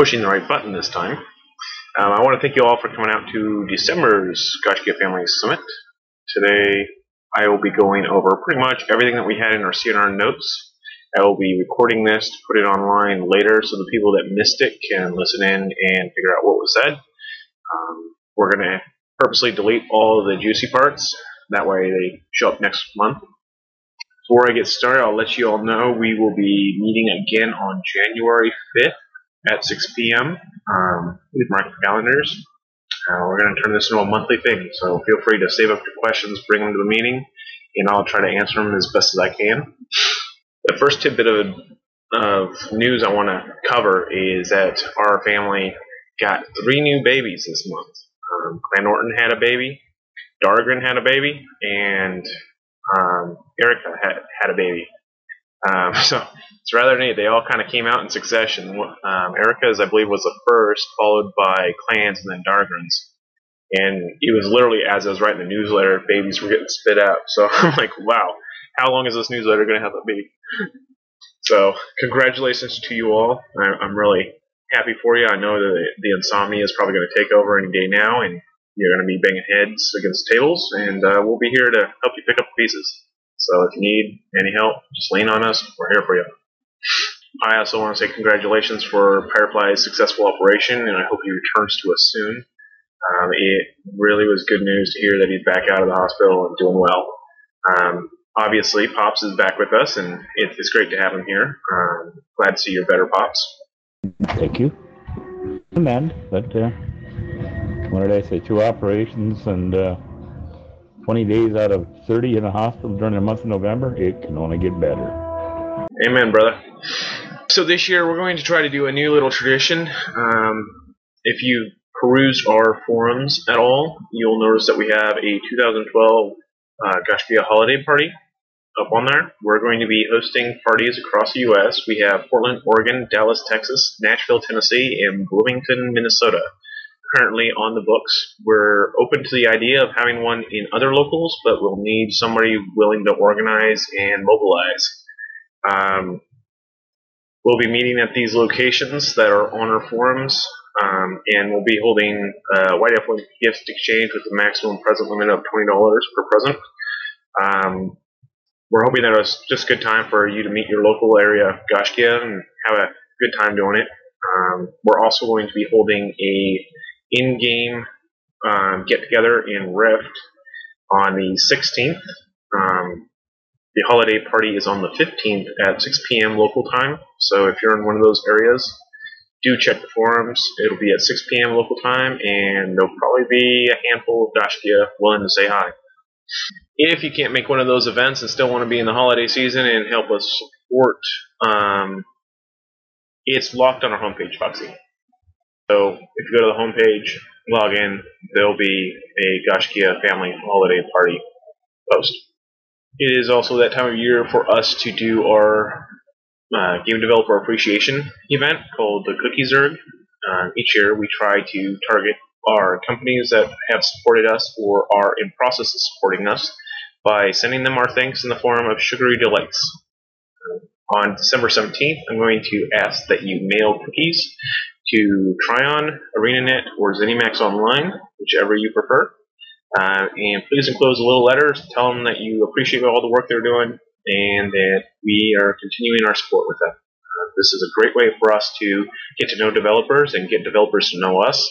pushing the right button this time. Um, I want to thank you all for coming out to December's Gaiscioch Family Summit. Today, I will be going over pretty much everything that we had in our CNR notes. I will be recording this to put it online later so the people that missed it can listen in and figure out what was said. Um, we're going to purposely delete all the juicy parts. That way they show up next month. Before I get started, I'll let you all know we will be meeting again on January 5th at 6 p.m. Um, please mark your calendars. Uh, we're going to turn this into a monthly thing, so feel free to save up your questions, bring them to the meeting, and I'll try to answer them as best as I can. The first tidbit of, of news I want to cover is that our family got three new babies this month. Um, Clan Norton had a baby, Dargren had a baby, and um, Erica had, had a baby. Um, so it's rather neat. They all kind of came out in succession. Um, Erica's, I believe, was the first, followed by Clans and then Dargren's. And it was literally as I was writing the newsletter, babies were getting spit out. So I'm like, wow, how long is this newsletter going to have to be? So congratulations to you all. I, am really happy for you. I know that the, the insomnia is probably going to take over any day now, and you're going to be banging heads against tables, and uh, we'll be here to help you pick up the pieces. So if you need any help, just lean on us. We're here for you. I also want to say congratulations for Firefly's successful operation, and I hope he returns to us soon. Um, it really was good news to hear that he's back out of the hospital and doing well. Um, obviously, Pops is back with us, and it, it's great to have him here. Um, glad to see you're better, Pops. Thank you. Man, but uh, what did I say? Two operations and uh, 20 days out of 30 in a hospital during the month of November. It can only get better. Amen, brother. So this year we're going to try to do a new little tradition. Um, if you perused our forums at all, you'll notice that we have a 2012 uh, Gaiscioch holiday party up on there. We're going to be hosting parties across the U.S. We have Portland, Oregon, Dallas, Texas, Nashville, Tennessee, and Bloomington, Minnesota currently on the books. We're open to the idea of having one in other locals, but we'll need somebody willing to organize and mobilize. Um, we'll be meeting at these locations that are on our forums, um, and we'll be holding a White Apple gift exchange with a maximum present limit of $20 per present. Um, we're hoping that it's just a good time for you to meet your local area Gaiscioch and have a good time doing it. Um, we're also going to be holding a in-game um, get together in Rift on the 16th. Um, the holiday party is on the 15th at 6 p.m. local time. So if you're in one of those areas, do check the forums. It'll be at 6 p.m. local time, and there'll probably be a handful of Gaiscioch willing to say hi. If you can't make one of those events and still want to be in the holiday season and help us support, um, it's locked on our homepage, Foxy. So you go to the homepage, log in, there'll be a Gaiscioch family holiday party post. It is also that time of year for us to do our uh, game developer appreciation event called the Cookie Zerg. Uh, each year we try to target our companies that have supported us or are in process of supporting us by sending them our thanks in the form of sugary delights. Uh, on December 17th, I'm going to ask that you mail cookies to Trion, ArenaNet, or ZeniMax Online, whichever you prefer. Uh, and please enclose a little letter to tell them that you appreciate all the work they're doing and that we are continuing our support with them. Uh, this is a great way for us to get to know developers and get developers to know us.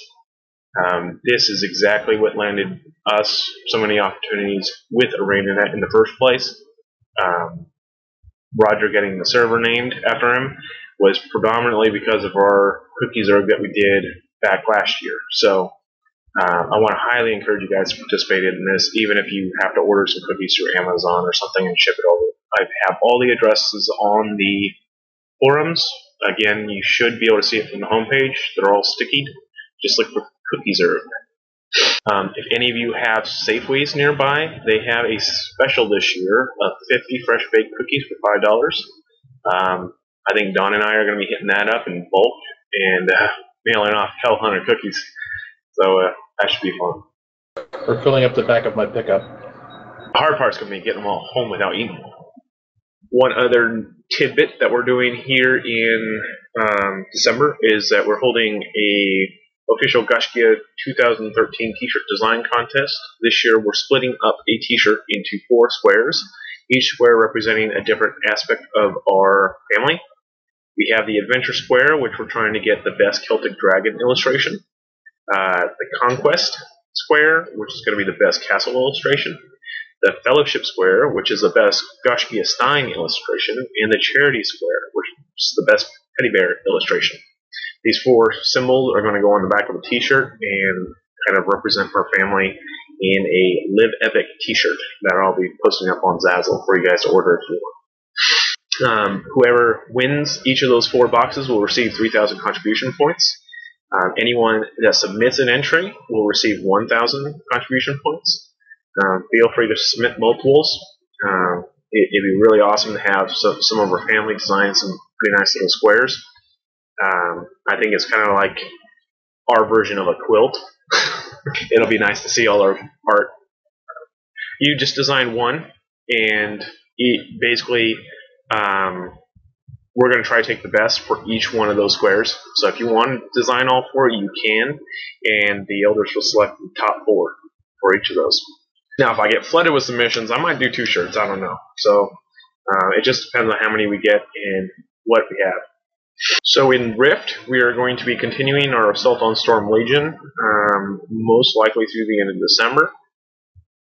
Um, this is exactly what landed us so many opportunities with ArenaNet in the first place. Um, Roger getting the server named after him was predominantly because of our cookie zerg that we did back last year. So uh, I want to highly encourage you guys to participate in this, even if you have to order some cookies through Amazon or something and ship it over. I have all the addresses on the forums. Again, you should be able to see it from the homepage. They're all sticky. Just look for cookie zerg. Um, if any of you have Safeways nearby, they have a special this year of 50 fresh baked cookies for $5. Um, I think Don and I are going to be hitting that up in bulk and uh, mailing off couple hundred cookies. So uh, that should be fun. We're filling up the back of my pickup. The hard part's going to be getting them all home without eating them. one other tidbit that we're doing here in um, December is that we're holding a official Gaiscioch 2013 t-shirt design contest. This year we're splitting up a t-shirt into four squares, each square representing a different aspect of our family. We have the Adventure Square, which we're trying to get the best Celtic Dragon illustration. Uh, the Conquest Square, which is going to be the best castle illustration the Fellowship Square, which is the best Gaiscioch Stein illustration, and the Charity Square, which is the best teddy bear illustration. These four symbols are going to go on the back of a t-shirt and kind of represent our family in a Live Epic t-shirt that I'll be posting up on Zazzle for you guys to order if you want. Um, whoever wins each of those four boxes will receive 3,000 contribution points. Um, anyone that submits an entry will receive 1,000 contribution points. Um, feel free to submit multiples. Um, it, would be really awesome to have some, some of our family design some pretty nice little squares. Um, I think it's kind of like our version of a quilt. It'll be nice to see all our art. You just design one, and basically, um, we're going to try to take the best for each one of those squares. So if you want to design all four, you can, and the elders will select the top four for each of those. Now, if I get flooded with submissions, I might do two shirts. I don't know. So uh, it just depends on how many we get and what we have. So in Rift, we are going to be continuing our Assault on Storm Legion, um, most likely through the end of December.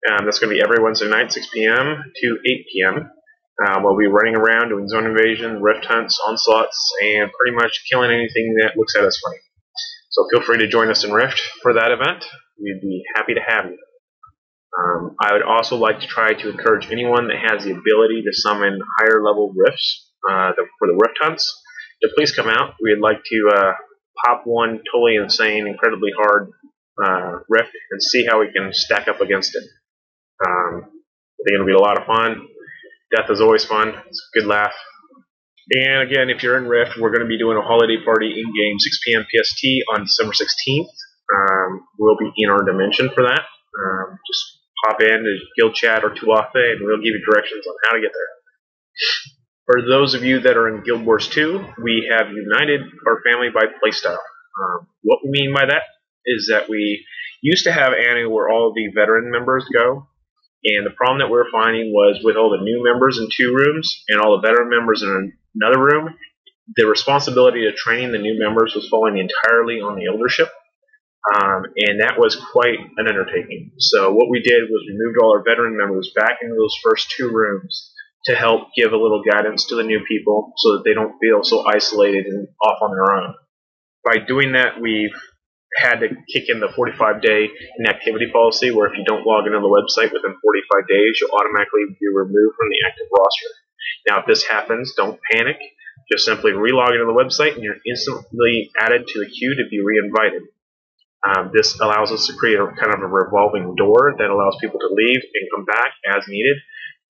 Um, that's going to be every Wednesday night, 6 p.m. to 8 p.m. Uh, we'll be running around doing zone invasion, rift hunts, onslaughts, and pretty much killing anything that looks at us funny. So feel free to join us in Rift for that event. We'd be happy to have you. Um, I would also like to try to encourage anyone that has the ability to summon higher level rifts uh, for the rift hunts to please come out. We'd like to uh, pop one totally insane, incredibly hard uh, rift and see how we can stack up against it. Um, I think it'll be a lot of fun. Death is always fun. It's a good laugh. And again, if you're in Rift, we're going to be doing a holiday party in game 6 p.m. PST on December 16th. Um, we'll be in our dimension for that. Um, just pop in to Guild Chat or Tuatha, and we'll give you directions on how to get there. For those of you that are in Guild Wars 2, we have united our family by playstyle. Um, what we mean by that is that we used to have Anu where all the veteran members go, and the problem that we are finding was with all the new members in two rooms and all the veteran members in another room, the responsibility of training the new members was falling entirely on the eldership. Um, and that was quite an undertaking. So what we did was we moved all our veteran members back into those first two rooms to help give a little guidance to the new people so that they don't feel so isolated and off on their own. By doing that, we've had to kick in the 45 day inactivity policy where if you don't log into the website within 45 days, you'll automatically be removed from the active roster. Now, if this happens, don't panic. Just simply relog into the website and you're instantly added to the queue to be reinvited. Um, this allows us to create a kind of a revolving door that allows people to leave and come back as needed.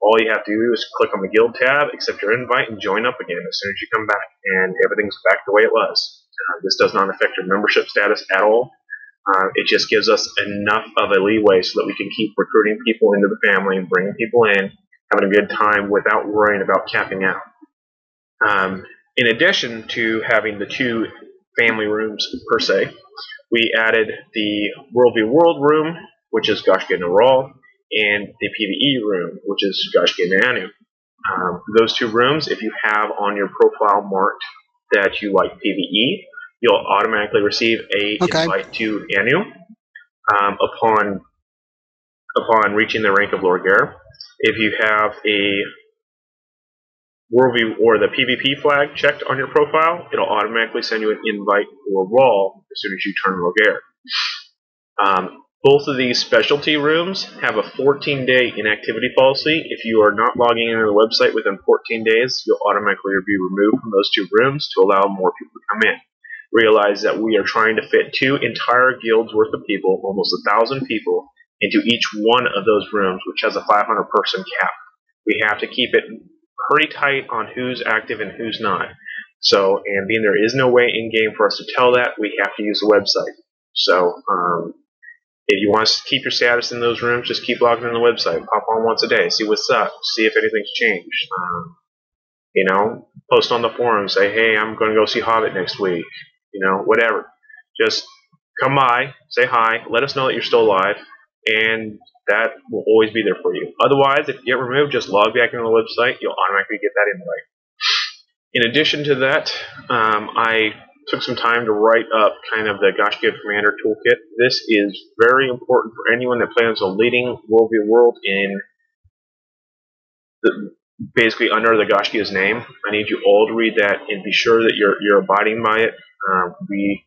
All you have to do is click on the guild tab, accept your invite, and join up again as soon as you come back, and everything's back the way it was. Uh, this does not affect your membership status at all. Uh, it just gives us enough of a leeway so that we can keep recruiting people into the family and bringing people in, having a good time without worrying about capping out. Um, in addition to having the two family rooms per se, we added the World v World room, which is Gaiscioch Naral, and the PvE room, which is Gaiscioch Nanu. Um, those two rooms, if you have on your profile marked that you like PvE, you'll automatically receive a okay. invite to Anu um, upon upon reaching the rank of Lorgar. If you have a Worldview or the PvP flag checked on your profile, it'll automatically send you an invite for Raw as soon as you turn Rogaire. Um, both of these specialty rooms have a 14 day inactivity policy. If you are not logging into the website within 14 days, you'll automatically be removed from those two rooms to allow more people to come in. Realize that we are trying to fit two entire guilds worth of people, almost a thousand people, into each one of those rooms, which has a 500 person cap. We have to keep it pretty tight on who's active and who's not. So, and being there is no way in game for us to tell that, we have to use the website. So, um, if you want to keep your status in those rooms, just keep logging in the website. Pop on once a day, see what's up, see if anything's changed. Um, You know, post on the forum, say, hey, I'm going to go see Hobbit next week. You know, whatever. Just come by, say hi, let us know that you're still alive, and that will always be there for you. Otherwise, if you get removed, just log back into the website. You'll automatically get that invite. In addition to that, um, I took some time to write up kind of the Gaiscioch Commander Toolkit. This is very important for anyone that plans on leading Worldview World in the, basically under the Gaiscioch's name. I need you all to read that and be sure that you're you're abiding by it. Um, we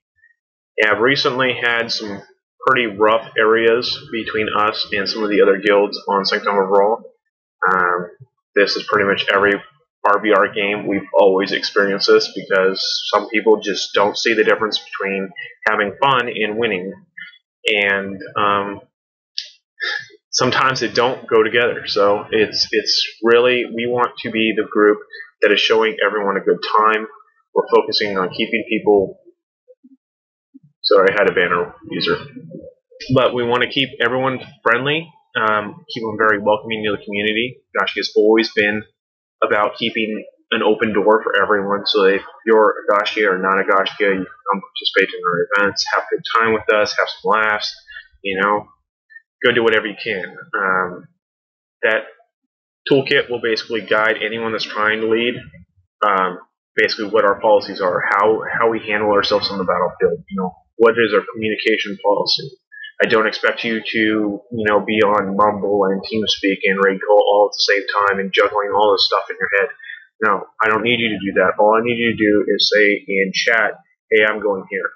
have recently had some pretty rough areas between us and some of the other guilds on Sanctum of Rall. Um, this is pretty much every RvR game we've always experienced this because some people just don't see the difference between having fun and winning, and um, sometimes they don't go together. So it's it's really we want to be the group that is showing everyone a good time. We're focusing on keeping people Sorry, I had a banner user. But we want to keep everyone friendly, um, keep them very welcoming to the community. Gaiscioch has always been about keeping an open door for everyone. So if you're a Gaiscioch or not a Gaiscioch, you can come participate in our events, have a good time with us, have some laughs, you know, go do whatever you can. Um, that toolkit will basically guide anyone that's trying to lead. Um, basically, what our policies are, how how we handle ourselves on the battlefield. You know, what is our communication policy? I don't expect you to, you know, be on Mumble and TeamSpeak and RaidCall all at the same time and juggling all this stuff in your head. No, I don't need you to do that. All I need you to do is say in chat, hey, I'm going here.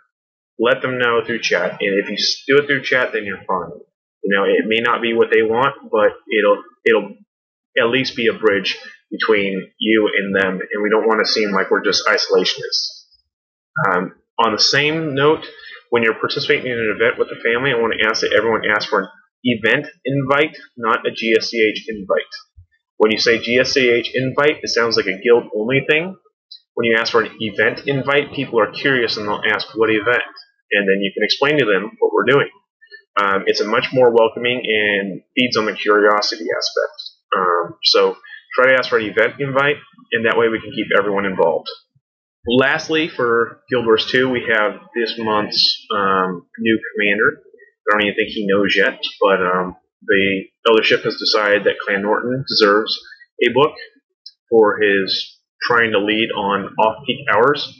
Let them know through chat. And if you do it through chat, then you're fine. You know, it may not be what they want, but it'll it'll at least be a bridge between you and them, and we don't want to seem like we're just isolationists. Um, on the same note, when you're participating in an event with the family, I want to ask that everyone ask for an event invite, not a GSCH invite. When you say GSCH invite, it sounds like a guild only thing. When you ask for an event invite, people are curious and they'll ask what event, and then you can explain to them what we're doing. Um, it's a much more welcoming and feeds on the curiosity aspect. Um, so try to ask for an event invite, and that way we can keep everyone involved. Lastly, for Guild Wars 2, we have this month's um, new commander. I don't even think he knows yet, but um, the Eldership has decided that Clan Norton deserves a book for his trying to lead on off-peak hours,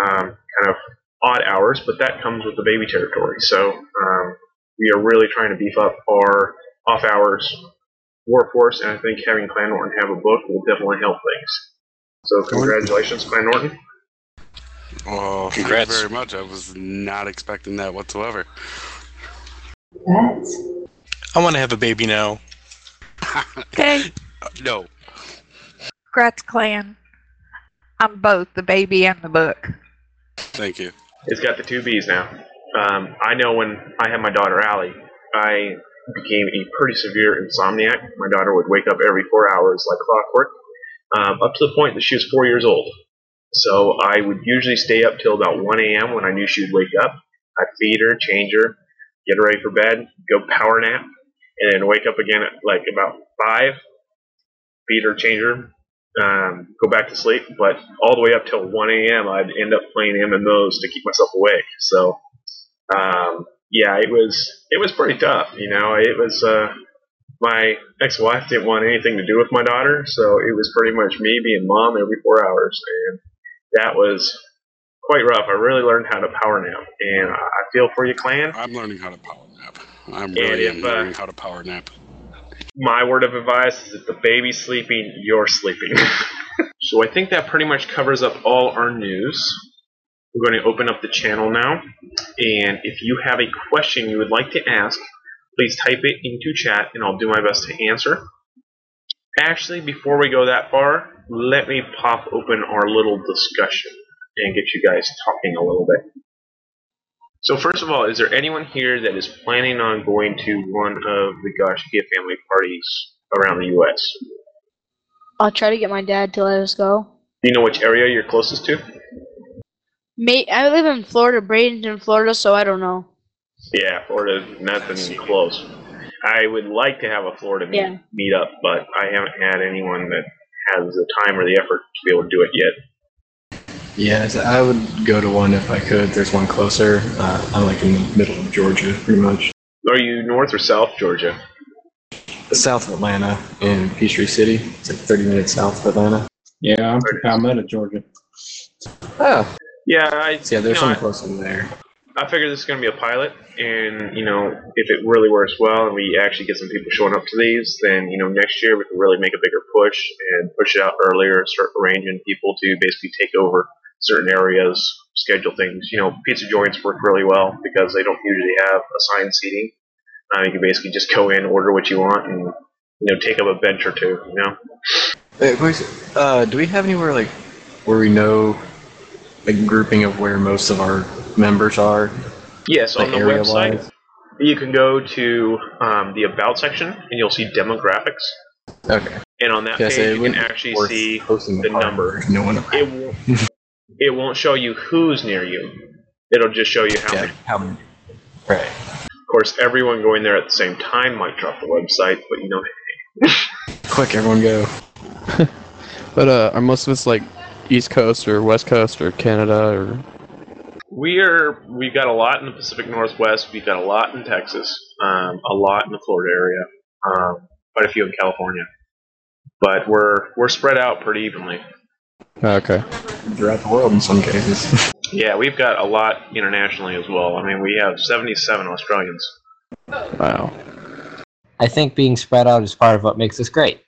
um, kind of odd hours, but that comes with the baby territory. So um, we are really trying to beef up our off-hours workforce, and I think having Clan Norton have a book will definitely help things. So congratulations, Clan Norton. Oh, Congrats. thank you very much. I was not expecting that whatsoever. Congrats. I want to have a baby now. Okay, No. Kratz clan. I'm both the baby and the book. Thank you. It's got the two B's now. Um, I know when I had my daughter Allie, I became a pretty severe insomniac. My daughter would wake up every four hours like clockwork, um, up to the point that she was four years old. So I would usually stay up till about 1 a.m. when I knew she would wake up. I'd feed her, change her, get her ready for bed, go power nap, and then wake up again at like about 5, feed her, change her, um, go back to sleep. But all the way up till 1 a.m., I'd end up playing MMOs to keep myself awake. So, um, yeah, it was it was pretty tough. You know, it was uh, my ex-wife didn't want anything to do with my daughter, so it was pretty much me being mom every four hours, and that was quite rough. I really learned how to power nap, and I feel for you, clan. I'm learning how to power nap. I'm really if, uh, learning how to power nap. my word of advice is if the baby's sleeping, you're sleeping. so I think that pretty much covers up all our news. We're going to open up the channel now, and if you have a question you would like to ask, please type it into chat, and I'll do my best to answer. Actually, before we go that far, let me pop open our little discussion and get you guys talking a little bit. So first of all, is there anyone here that is planning on going to one of the Gaiscioch family parties around the U.S.? I'll try to get my dad to let us go. Do you know which area you're closest to? May I live in Florida, Bradenton, Florida, so I don't know. Yeah, Florida, nothing close. I would like to have a Florida meet, Yeah. meet up, but I haven't had anyone that has the time or the effort to be able to do it yet. Yeah, I would go to one if I could. There's one closer. Uh, I'm like in the middle of Georgia, pretty much. Are you north or south Georgia? South of Atlanta in Peachtree City. It's like 30 minutes south of Atlanta. Yeah, I'm from Palmetto, Georgia. Oh, Yeah, I yeah, there's you know, some close in there. I figure this is going to be a pilot, and you know, if it really works well and we actually get some people showing up to these, then you know, next year we can really make a bigger push and push it out earlier, start arranging people to basically take over certain areas, schedule things. You know, pizza joints work really well because they don't usually have assigned seating. Uh, you can basically just go in, order what you want, and you know, take up a bench or two. You know, Wait, uh, do we have anywhere like where we know a grouping of where most of our members are? yes, on the website. wise? You can go to um, the About section, and you'll see demographics. Okay. And on that Yeah, page, it you can actually see posting the part number. where No one. it won't, it won't show you who's near you. It'll just show you how Yeah. many. How many? Right. Of course, everyone going there at the same time might drop the website, but you know, Quick, everyone go. But uh, are most of us like East Coast or West Coast or Canada or? we are we've got a lot in the Pacific Northwest. We've got a lot in Texas, um, a lot in the Florida area, um, quite a few in California. But we're we're spread out pretty evenly. Okay. Throughout the world in some cases. Yeah, we've got a lot internationally as well. I mean, we have 77 Australians. Wow. I think being spread out is part of what makes us great.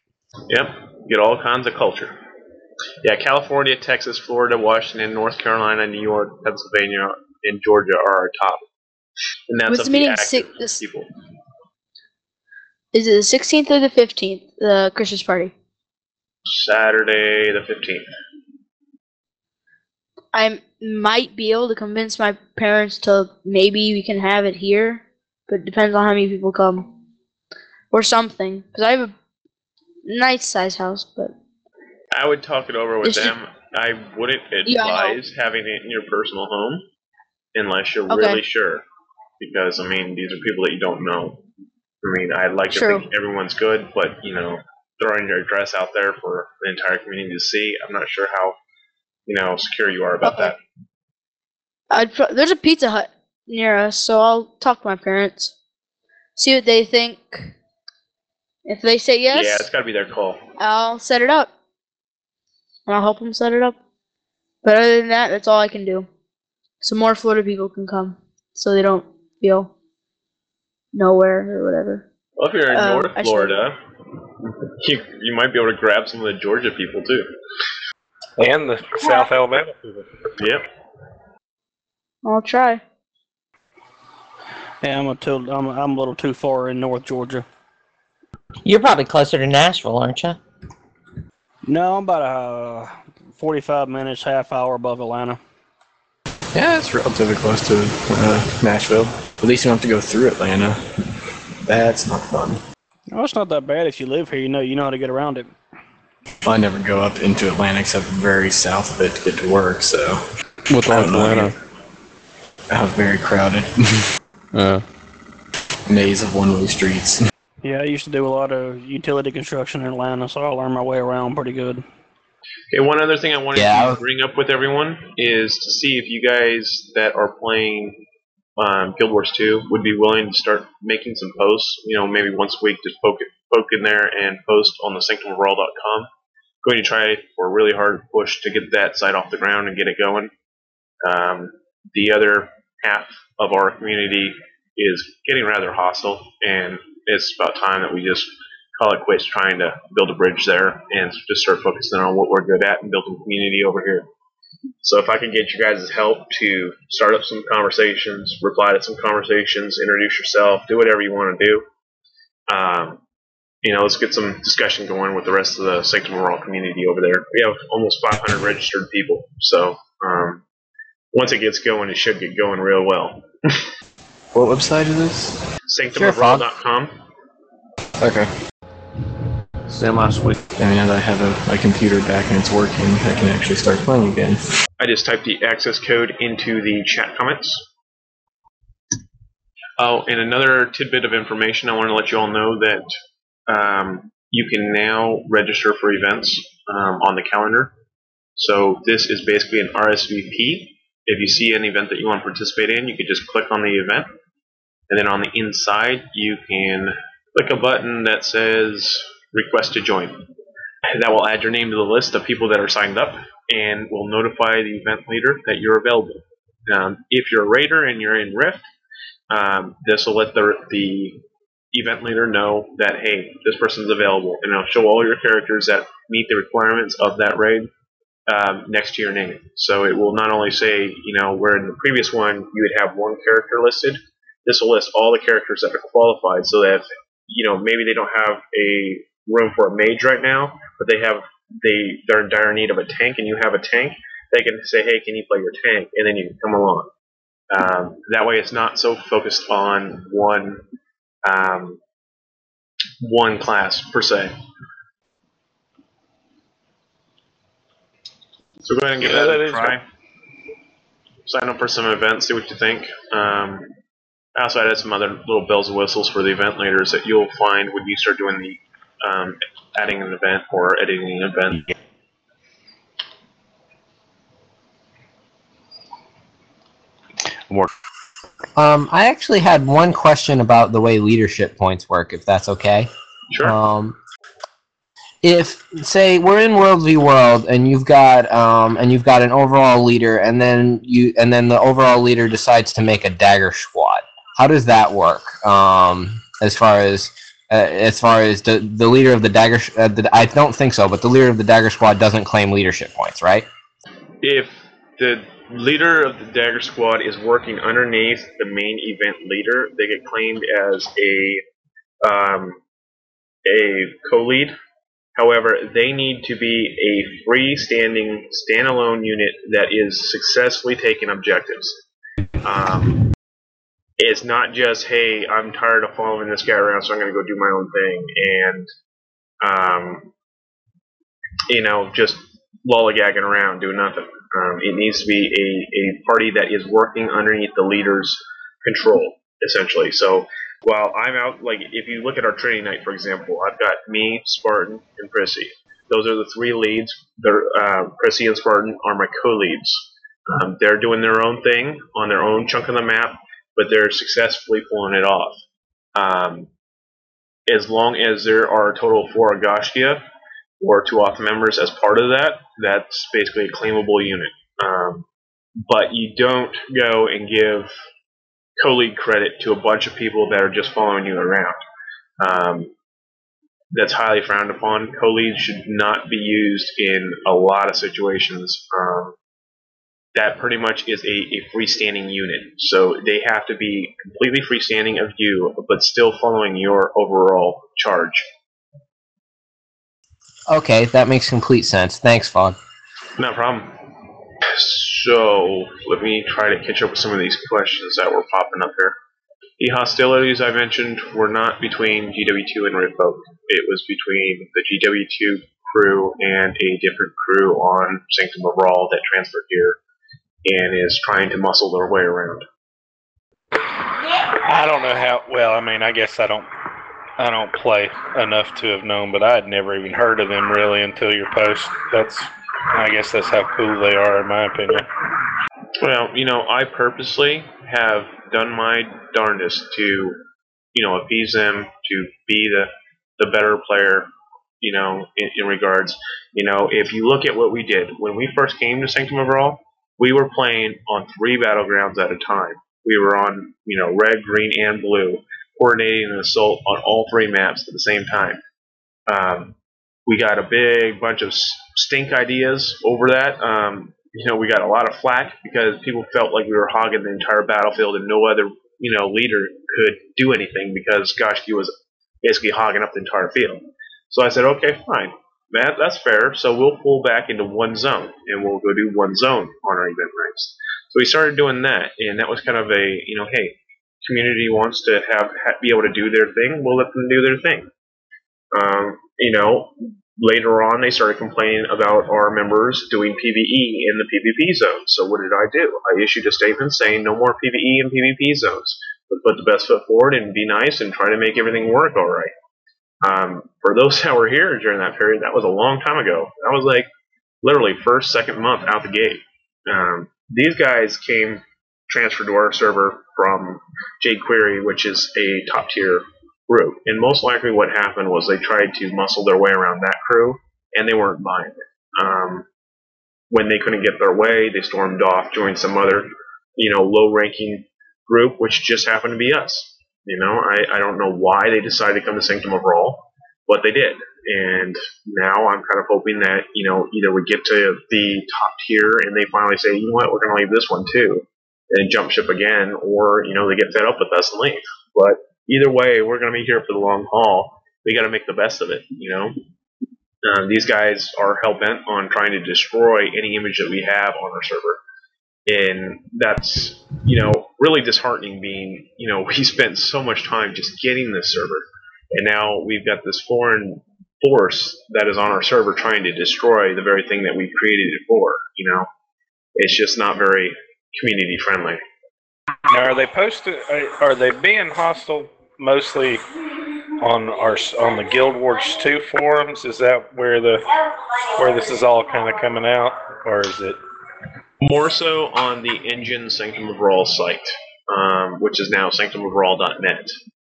Yep, get all kinds of culture. Yeah, California, Texas, Florida, Washington, North Carolina, New York, Pennsylvania, and Georgia are our top. And that's What's of the active six- people. Is it the 16th or the 15th? The Christmas party. Saturday the 15th. I might be able to convince my parents to maybe we can have it here, but it depends on how many people come or something. Because I have a nice size house, but I would talk it over with she- them. I wouldn't Yeah, advise having it in your personal home unless you're Okay. really sure. Because, I mean, these are people that you don't know. I mean, I'd like to think everyone's good, but, you know, throwing your address out there for the entire community to see, I'm not sure how, you know, secure you are about Okay. that. I'd pro- there's a Pizza Hut near us, so I'll talk to my parents, see what they think. If they say yes, Yeah, it's got to be their call. I'll set it up. And I'll help them set it up. But other than that, that's all I can do. So more Florida people can come, so they don't feel nowhere or whatever. Well, if you're in Um, North Florida, you, you might be able to grab some of the Georgia people, too. And the South Alabama people. Yep. I'll try. Yeah, I'm a, too, I'm, I'm a little too far in North Georgia. You're probably closer to Nashville, aren't you? No, I'm about uh, 45 minutes, half hour above Atlanta. Yeah, it's relatively close to uh, Nashville. At least you don't have to go through Atlanta. That's not fun. Oh, it's not that bad if you live here. You know, you know how to get around it. I never go up into Atlanta except very south of it to get to work, so. What's I wrong with. Atlanta? I was very crowded. Uh, Maze of one way streets. Yeah, I used to do a lot of utility construction in Atlanta, so I learned my way around pretty good. Okay, one other thing I wanted Yeah, to was- bring up with everyone is to see if you guys that are playing um, Guild Wars 2 would be willing to start making some posts. You know, maybe once a week, just poke, it, poke in there and post on the sanctumofrall.com. Going to try for a really hard push to get that site off the ground and get it going. Um, the other half of our community is getting rather hostile, and it's about time that we just call it quits trying to build a bridge there and just start focusing on what we're good at and building community over here. So if I can get you guys' help to start up some conversations, reply to some conversations, introduce yourself, do whatever you want to do. Um, you know, let's get some discussion going with the rest of the Sanctum of Rall community over there. We have almost 500 registered people, so um, once it gets going, it should get going real well. What website is this? SanctumofRall.com. Okay. Same last week. I mean, now that I have a, my computer back and it's working, I can actually start playing again. I just typed the access code into the chat comments. Oh, and another tidbit of information I want to let you all know that um, you can now register for events um, on the calendar. So this is basically an RSVP. If you see an event that you want to participate in, you can just click on the event, and then on the inside you can click a button that says request to join. That will add your name to the list of people that are signed up and will notify the event leader that you're available. Um, if you're a raider and you're in Rift, um, this will let the, the event leader know that, hey, this person's available. And it'll show all your characters that meet the requirements of that raid um, next to your name. So it will not only say, you know, where in the previous one you would have one character listed, this will list all the characters that are qualified so that, you know, maybe they don't have a room for a mage right now, but they have they they're in dire need of a tank and you have a tank, they can say, hey, can you play your tank? And then you can come along. Um, that way, it's not so focused on one um, one class per se. So go ahead and give Yeah, that, that a try. Sign up for some events, see what you think. Um, I also added some other little bells and whistles for the event leaders that you'll find when you start doing the um, adding an event or editing an event. Um, I actually had one question about the way leadership points work, if that's okay. Sure. Um, if say we're in World v World and you've got um, and you've got an overall leader, and then you and then the overall leader decides to make a dagger squad, how does that work? Um, as far as uh, as far as the, the leader of the dagger, uh, the, I don't think so, but the leader of the dagger squad doesn't claim leadership points, right? if the leader of the Dagger Squad is working underneath the main event leader, they get claimed as a um, a co-lead. However, they need to be a freestanding, standalone unit that is successfully taking objectives. Um, it's not just, hey, I'm tired of following this guy around, so I'm going to go do my own thing, and um, you know, just lollygagging around, doing nothing. Um, it needs to be a, a party that is working underneath the leader's control, essentially. So while I'm out, like if you look at our training night, for example, I've got me, Spartan, and Prissy. Those are the three leads. They're, uh, Prissy and Spartan are my co-leads. Um, they're doing their own thing on their own chunk of the map, but they're successfully pulling it off. Um, as long as there are a total of four Agashtia, or two off members as part of that, that's basically a claimable unit. Um, but you don't go and give co-lead credit to a bunch of people that are just following you around. Um, that's highly frowned upon. Co-leads should not be used in a lot of situations. Um, that pretty much is a, a freestanding unit. So they have to be completely freestanding of you, but still following your overall charge. Okay, that makes complete sense. Thanks, Vaughn. No problem. So, let me try to catch up with some of these questions that were popping up here. The hostilities I mentioned were not between GW2 and Redfolk. It was between the GW2 crew and a different crew on Sanctum of Rall that transferred here and is trying to muscle their way around. I don't know how. Well, I mean, I guess I don't. I don't play enough to have known, but I had never even heard of them really until your post. That's. I guess that's how cool they are, in my opinion. Well, you know, I purposely have done my darndest to, you know, appease them to be the the better player, you know, in, in regards, you know, if you look at what we did when we first came to Sanctum of Rall, we were playing on three battlegrounds at a time. We were on, you know, red, green, and blue, coordinating an assault on all three maps at the same time. Um, we got a big bunch of stink ideas over that. Um, you know, we got a lot of flack because people felt like we were hogging the entire battlefield and no other, you know, leader could do anything because gosh, Gaiscioch was basically hogging up the entire field. So I said, okay, fine. That, that's fair. So we'll pull back into one zone and we'll go do one zone on our event ranks. So we started doing that, and that was kind of a, you know, hey, community wants to have ha- be able to do their thing. We'll let them do their thing. Um, you know, later on they started complaining about our members doing PVE in the PvP zone. So what did I do? I issued a statement saying no more PVE in PvP zones. But put the best foot forward and be nice and try to make everything work all right. Um, for those that were here during that period, that was a long time ago. That was like literally first, second month out the gate. Um, these guys came transferred to our server from Jade Quarry, which is a top tier group. And most likely, what happened was they tried to muscle their way around that crew, and they weren't buying it. Um, when they couldn't get their way, they stormed off, joined some other, you know, low ranking group, which just happened to be us. You know, I, I don't know why they decided to come to Sanctum Rall, but they did. And now I'm kind of hoping that, you know, either we get to the top tier and they finally say, you know what, we're going to leave this one too, and jump ship again, or, you know, they get fed up with us and leave. But either way, we're going to be here for the long haul. We got to make the best of it, you know? Uh, these guys are hell bent on trying to destroy any image that we have on our server and that's you know really disheartening being you know we spent so much time just getting this server and now we've got this foreign force that is on our server trying to destroy the very thing that we created it for you know it's just not very community friendly Now, are they posted? Are uh, are they being hostile mostly on our on the Guild Wars Two forums? Is that where the where this is all kind of coming out, or is it? More so on the engine Sanctum of Rall site, um, which is now sanctumofrall.net.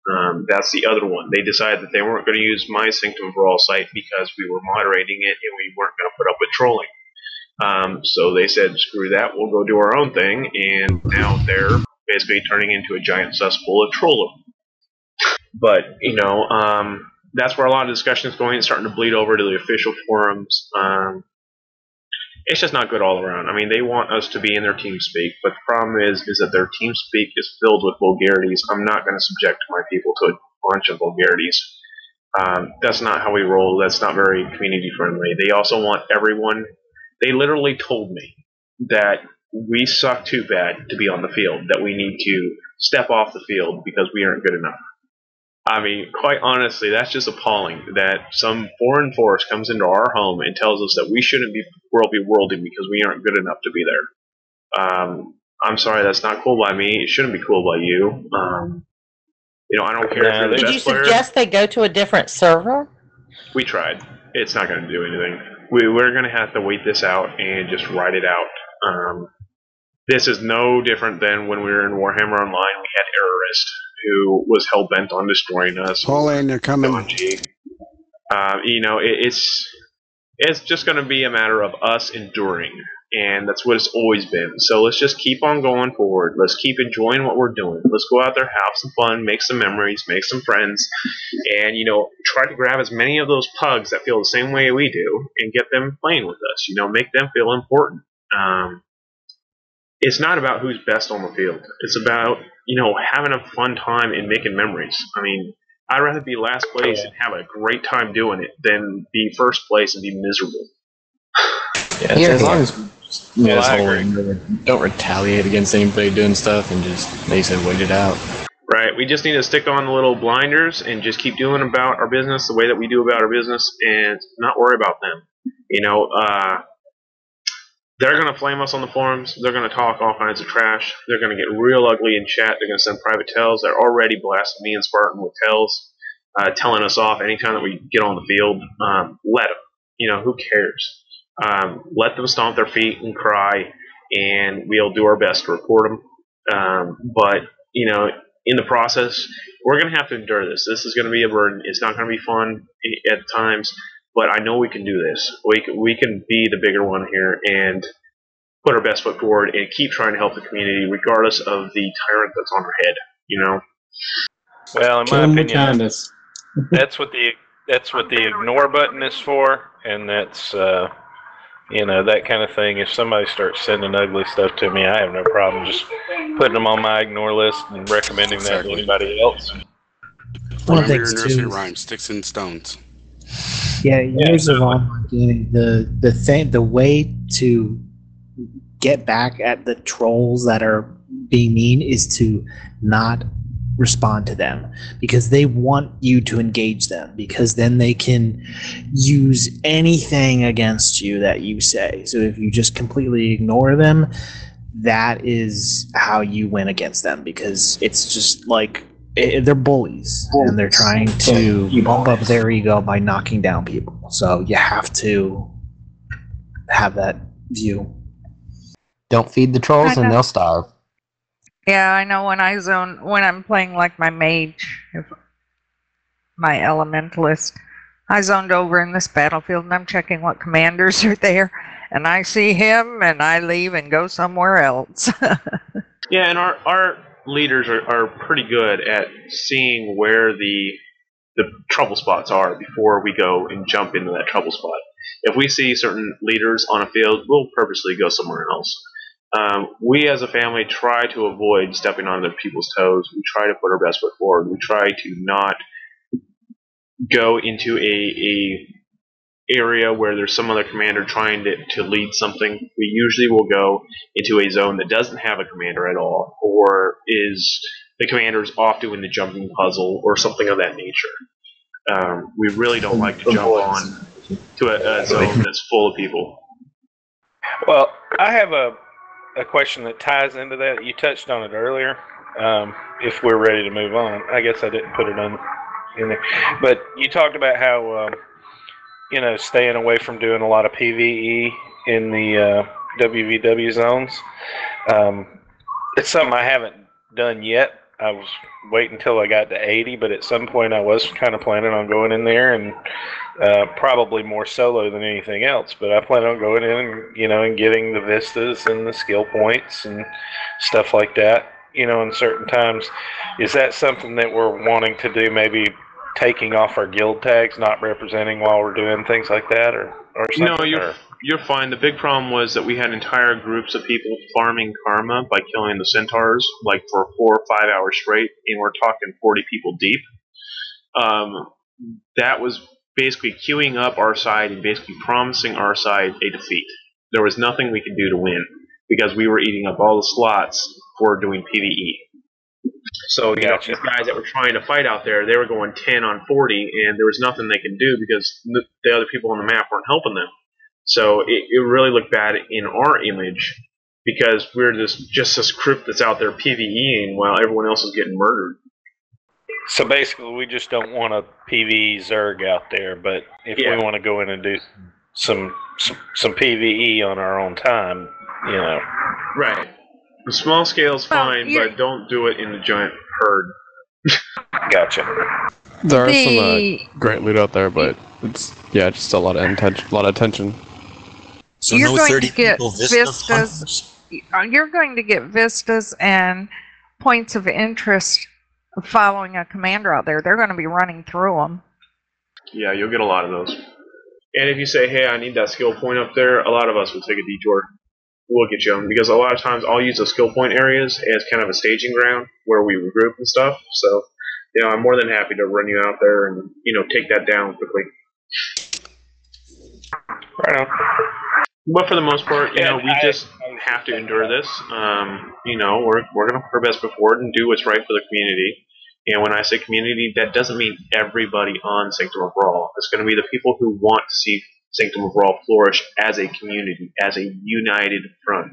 Um, that's the other one. They decided that they weren't going to use my Sanctum of Rall site because we were moderating it and we weren't going to put up with trolling. Um, so they said, screw that, we'll go do our own thing, and now they're basically turning into a giant cesspool of trolling. But, you know, um, that's where a lot of discussion is going. It's starting to bleed over to the official forums. Um, it's just not good all around. I mean, they want us to be in their team speak, but the problem is, is that their team speak is filled with vulgarities. I'm not going to subject my people to a bunch of vulgarities. Um, that's not how we roll. That's not very community friendly. They also want everyone. They literally told me that we suck too bad to be on the field. That we need to step off the field because we aren't good enough. I mean, quite honestly, that's just appalling that some foreign force comes into our home and tells us that we shouldn't be world be worlding because we aren't good enough to be there. Um, I'm sorry, that's not cool by me. It shouldn't be cool by you. Um, you know, I don't care if you're the Did you best player. suggest they go to a different server? We tried. It's not going to do anything. We, we're going to have to wait this out and just ride it out. Um, this is no different than when we were in Warhammer Online. We had Errorist, who was hell bent on destroying us. Pauline, they're coming. Uh, you know, it, it's it's just going to be a matter of us enduring, and that's what it's always been. So let's just keep on going forward. Let's keep enjoying what we're doing. Let's go out there, have some fun, make some memories, make some friends, and you know, try to grab as many of those pugs that feel the same way we do, and get them playing with us. You know, make them feel important. Um, it's not about who's best on the field. It's about you know having a fun time and making memories. I mean, I'd rather be last place and have a great time doing it than be first place and be miserable. Yeah, Here, as long as yeah, Well, whole don't retaliate against anybody doing stuff and just they said wait it out. Right. We just need to stick on the little blinders and just keep doing about our business the way that we do about our business and not worry about them. You know, uh, they're going to flame us on the forums. They're going to talk all kinds of trash. They're going to get real ugly in chat. They're going to send private tells. They're already blasting me and Spartan with tells, uh, telling us off anytime that we get on the field. Um, let them. You know, who cares? Um, let them stomp their feet and cry, and we'll do our best to report them. Um, but, you know, in the process, we're going to have to endure this. This is going to be a burden. It's not going to be fun at times, but I know we can do this. We can, we can be the bigger one here and put our best foot forward and keep trying to help the community, regardless of the tyrant that's on our head. You know. Well, in Kill my 'em opinion, that's what the that's what the ignore button is for, and that's uh, you know that kind of thing. If somebody starts sending ugly stuff to me, I have no problem just putting them on my ignore list and recommending that to anybody else. One of Remember the your things nursery too. rhyme, sticks and stones. Yeah, years of online gaming, the the thing, the way to get back at the trolls that are being mean is to not respond to them because they want you to engage them because then they can use anything against you that you say. So if you just completely ignore them, that is how you win against them because it's just like eh, they're bullies, and they're trying to bump up their ego by knocking down people. So you have to have that view. Don't feed the trolls, and they'll starve. Yeah, I know when I zone when I'm playing like my mage, if my elementalist, I zoned over in this battlefield and I'm checking what commanders are there, and I see him and I leave and go somewhere else. Yeah, and our our leaders are, are pretty good at seeing where the the trouble spots are before we go and jump into that trouble spot. If we see certain leaders on a field, we'll purposely go somewhere else. Um, we as a family try to avoid stepping on other people's toes. We try to put our best foot forward. We try to not go into a, a area where there's some other commander trying to, to lead something. We usually will go into a zone that doesn't have a commander at all, or is the commander's off doing the jumping puzzle or something of that nature. Um, we really don't like to jump on to a, a zone that's full of people. Well, I have a, a question that ties into that. You touched on it earlier. Um, if we're ready to move on, I guess I didn't put it on in there. But you talked about how um, you know staying away from doing a lot of PVE in the uh, WVW zones. Um, it's something I haven't done yet. I was waiting until I got to 80, but at some point I was kind of planning on going in there and uh, probably more solo than anything else. But I plan on going in you know and getting the vistas and the skill points and stuff like that. You know, in certain times, is that something that we're wanting to do? Maybe taking off our guild tags, not representing while we're doing things like that, or or something. No, you're or- you're fine. The big problem was that we had entire groups of people farming karma by killing the centaurs, like for four or five hours straight, and we're talking forty people deep. Um, that was basically queuing up our side and basically promising our side a defeat. There was nothing we could do to win because we were eating up all the slots for doing PVE. So you know, these guys that were trying to fight out there, they were going ten on forty, and there was nothing they could do because the, the other people on the map weren't helping them. So it, it really looked bad in our image because we're just just this group that's out there PVEing while everyone else is getting murdered. So basically, we just don't want a PVE Zerg out there, but if Yeah. we want to go in and do some, some some PVE on our own time, you know. Right. The small scale's fine, but don't do it in the giant herd. Gotcha. There are some The- uh, great loot out there, but it's yeah, just a lot of intention, a lot of tension. So you're no going 30 to get people Vista vistas. hunters? uh, You're going to get vistas and points of interest following a commander out there. They're going to be running through them. Yeah, you'll get a lot of those. And if you say, "Hey, I need that skill point up there," a lot of us will take a detour. We'll get you them because a lot of times I'll use those skill point areas as kind of a staging ground where we regroup and stuff. So, you know, I'm more than happy to run you out there and you know take that down quickly. Right on. But for the most part, you Yeah, know, we I- just have to endure this. Um, you know, we're we're gonna put our best foot forward and do what's right for the community. And when I say community, that doesn't mean everybody on Sanctum of Rall. It's going to be the people who want to see Sanctum of Rall flourish as a community, as a united front,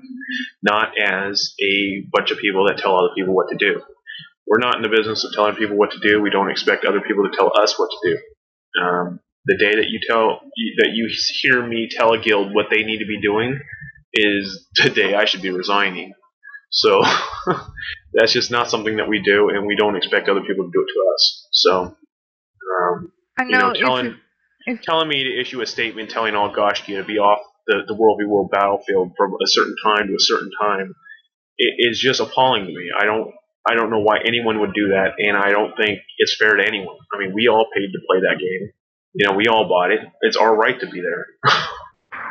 not as a bunch of people that tell other people what to do. We're not in the business of telling people what to do. We don't expect other people to tell us what to do. Um, the day that you tell that you hear me tell a guild what they need to be doing is the day I should be resigning. So that's just not something that we do, and we don't expect other people to do it to us. So, um, I you know. know, telling telling me to issue a statement telling all Gaiscioch to be off the, the World v World battlefield from a certain time to a certain time it is just appalling to me. I don't I don't know why anyone would do that, and I don't think it's fair to anyone. I mean, we all paid to play that game. You know, we all bought it. It's our right to be there.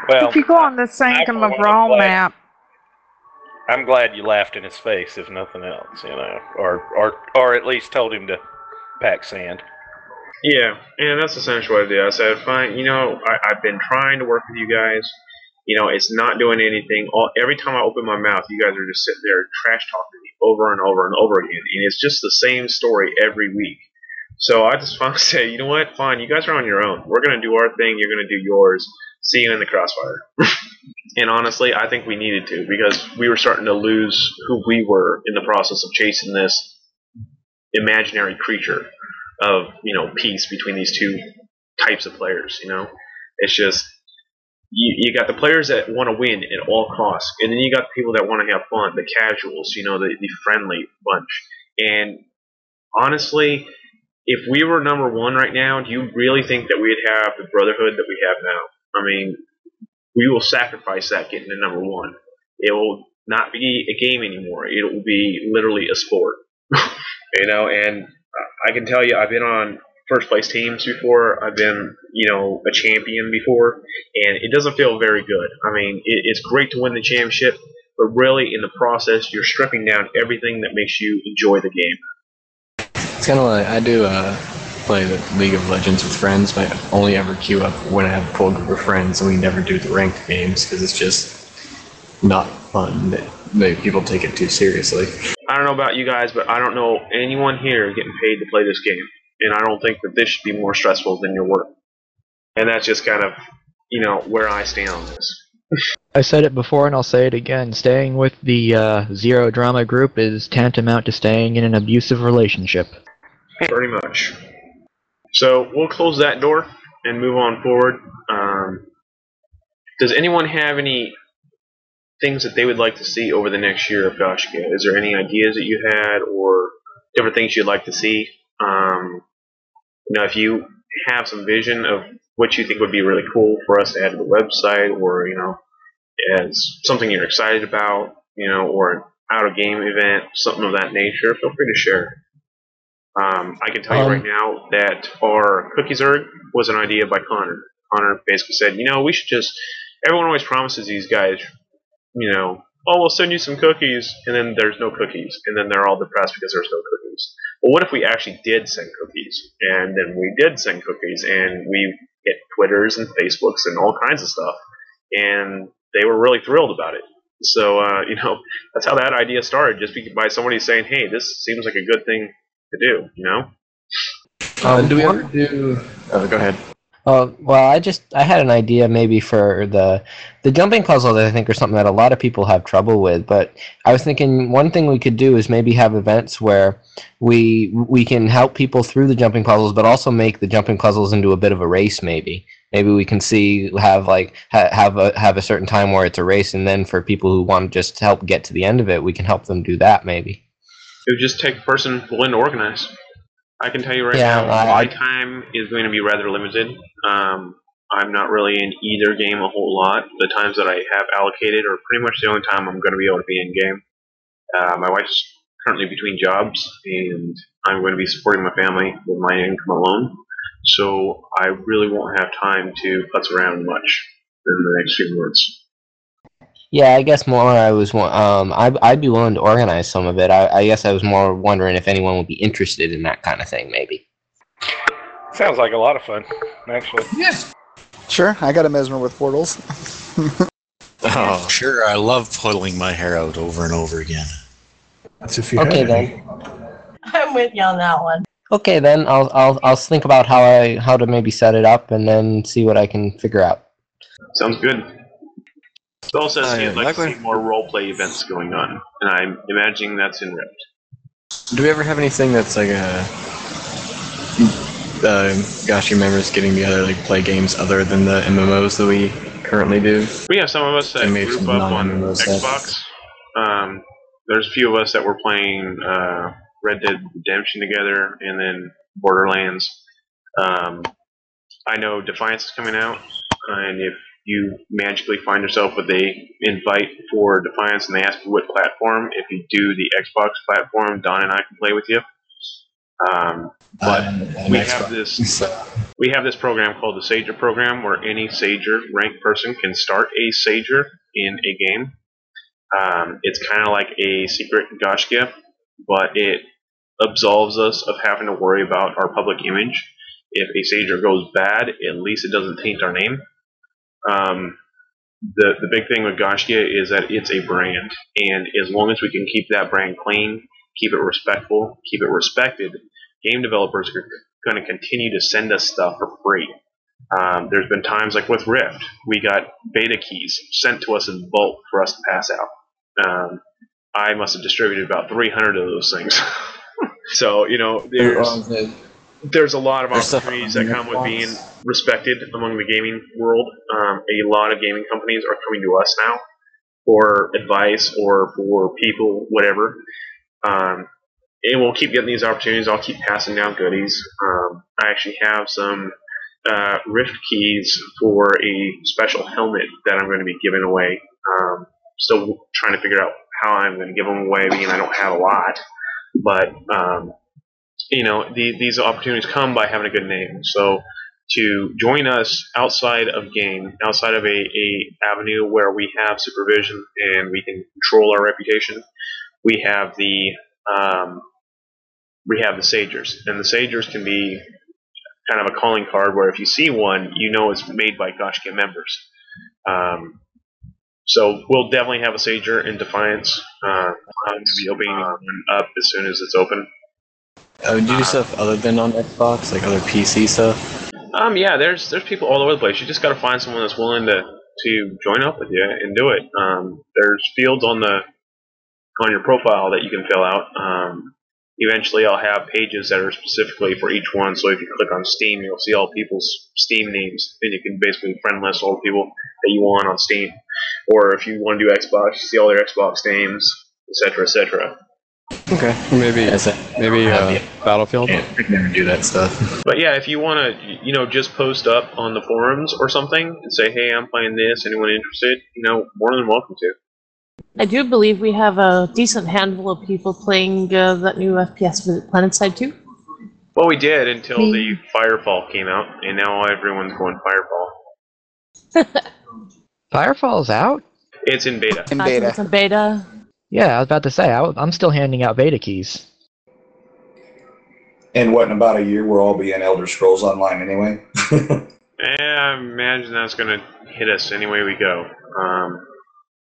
Well, if you go on the Sanctum of one, Brawl I'm glad- map, I'm glad you laughed in his face, if nothing else, you know, or or or at least told him to pack sand. Yeah, and that's essentially what I did. I said, fine, you know, I, I've been trying to work with you guys. You know, it's not doing anything. All, every time I open my mouth, you guys are just sitting there trash talking me over and over and over again. And it's just the same story every week. So I just finally say, you know what? Fine, you guys are on your own. We're going to do our thing. You're going to do yours. See you in the crossfire. and honestly, I think we needed to because we were starting to lose who we were in the process of chasing this imaginary creature of you know peace between these two types of players. You know, it's just you, you got the players that want to win at all costs, and then you got people that want to have fun, the casuals, you know, the, the friendly bunch. And honestly, if we were number one right now, do you really think that we'd have the brotherhood that we have now? I mean, we will sacrifice that getting to number one. It will not be a game anymore. It will be literally a sport. you know, and I can tell you, I've been on first place teams before. I've been, you know, a champion before, and it doesn't feel very good. I mean, it, it's great to win the championship, but really, in the process, you're stripping down everything that makes you enjoy the game. It's kind of like I do uh, play the League of Legends with friends, but I only ever queue up when I have a full group of friends, and we never do the ranked games because it's just not fun. They, they, people take it too seriously. I don't know about you guys, but I don't know anyone here getting paid to play this game, and I don't think that this should be more stressful than your work. And that's just kind of, you know, where I stand on this. I said it before and I'll say it again. Staying with the uh, Zero Drama group is tantamount to staying in an abusive relationship. Pretty much. So we'll close that door and move on forward. Um, does anyone have any things that they would like to see over the next year of Gaiscioch? Is there any ideas that you had or different things you'd like to see? Um, you know, if you have some vision of what you think would be really cool for us to add to the website or, you know, as something you're excited about, you know, or an out of game event, something of that nature, feel free to share. Um, I can tell you Um, right now that our cookies erg was an idea by Connor. Connor basically said, you know, we should just. Everyone always promises these guys, you know, oh, we'll send you some cookies, and then there's no cookies, and then they're all depressed because there's no cookies. Well, what if we actually did send cookies, and then we did send cookies, and we get Twitters and Facebooks and all kinds of stuff, and they were really thrilled about it. So, uh, you know, that's how that idea started, just by somebody saying, hey, this seems like a good thing to do, you know? Uh, do we ever do? Oh, go ahead. Uh, well, I just I had an idea maybe for the the jumping puzzle that I think are something that a lot of people have trouble with. But I was thinking one thing we could do is maybe have events where we we can help people through the jumping puzzles, but also make the jumping puzzles into a bit of a race. Maybe maybe we can see have like ha- have a have a certain time where it's a race, and then for people who want to just help get to the end of it, we can help them do that. Maybe. It would just take a person willing to organize. I can tell you right Yeah, now, I- my time is going to be rather limited. Um, I'm not really in either game a whole lot. The times that I have allocated are pretty much the only time I'm going to be able to be in game. Uh, my wife's currently between jobs, and I'm going to be supporting my family with my income alone. So I really won't have time to putz around much in the next few months. Yeah, I guess more. I was um, I'd, I'd be willing to organize some of it. I, I guess I was more wondering if anyone would be interested in that kind of thing. Maybe. Sounds like a lot of fun, actually. Yes. Sure, I got a mesmer with portals. Oh, sure. I love pulling my hair out over and over again. That's if you Okay then. I'm with you on that one. Okay then. I'll I'll I'll think about how I how to maybe set it up and then see what I can figure out. Sounds good. Saul says Uh, he'd like to see more roleplay events going on, and I'm imagining that's in Rift. Do we ever have anything that's like a uh, Gaiscioch members getting together like play games other than the MMOs that we currently do? We have some of us that made group up on. Xbox. Um, there's a few of us that were playing uh, Red Dead Redemption together, and then Borderlands. Um, I know Defiance is coming out, and if you magically find yourself with a invite for Defiance and they ask you what platform, if you do the Xbox platform, Don and I can play with you. Um, but we Xbox. have this we have this program called the Sager program where any Sager ranked person can start a Sager in a game. Um, it's kind of like a secret Gaiscioch, but it absolves us of having to worry about our public image. If a Sager goes bad, at least it doesn't taint our name. Um, the the big thing with Gaiscioch is that it's a brand, and as long as we can keep that brand clean, keep it respectful, keep it respected, game developers are going to continue to send us stuff for free. Um, there's been times like with Rift, we got beta keys sent to us in bulk for us to pass out. Um, I must have distributed about 300 of those things. So you know, there's there's a lot of There's opportunities that come with being respected among the gaming world. Um, a lot of gaming companies are coming to us now for advice or for people, whatever. Um, and we'll keep getting these opportunities. I'll keep passing down goodies. Um, I actually have some uh, Rift keys for a special helmet that I'm going to be giving away. Um, still trying to figure out how I'm going to give them away, being I don't have a lot. But um, you know, the, these opportunities come by having a good name. So to join us outside of game, outside of a, a avenue where we have supervision and we can control our reputation, we have the um, we have the Sagers, and the Sagers can be kind of a calling card where if you see one, you know it's made by Gaiscioch members. Um, so we'll definitely have a Sager in Defiance. Uh, to be opening up as soon as it's open. Uh, do you do stuff other than on Xbox, like other PC stuff? Um, yeah, there's there's people all over the place. You just got to find someone that's willing to to join up with you and do it. Um, there's fields on the on your profile that you can fill out. Um, eventually, I'll have pages that are specifically for each one. So if you click on Steam, you'll see all people's Steam names, and you can basically friend list all the people that you want on Steam. Or if you want to do Xbox, you see all their Xbox names, etc., etc. Okay. Maybe maybe uh, Battlefield. I could never do that stuff. But yeah, if you want to, you know, just post up on the forums or something and say, "Hey, I'm playing this. Anyone interested?" You know, more than welcome to. I do believe we have a decent handful of people playing uh, that new FPS Visit Planetside 2. Well, we did until the Firefall came out, and now everyone's going Firefall. Firefall's out? It's in beta. I think It's a beta. Yeah, I was about to say, I, am still handing out beta keys. And what, in about a year, we'll all be in Elder Scrolls Online anyway? Eh, I imagine that's going to hit us any way we go. Um,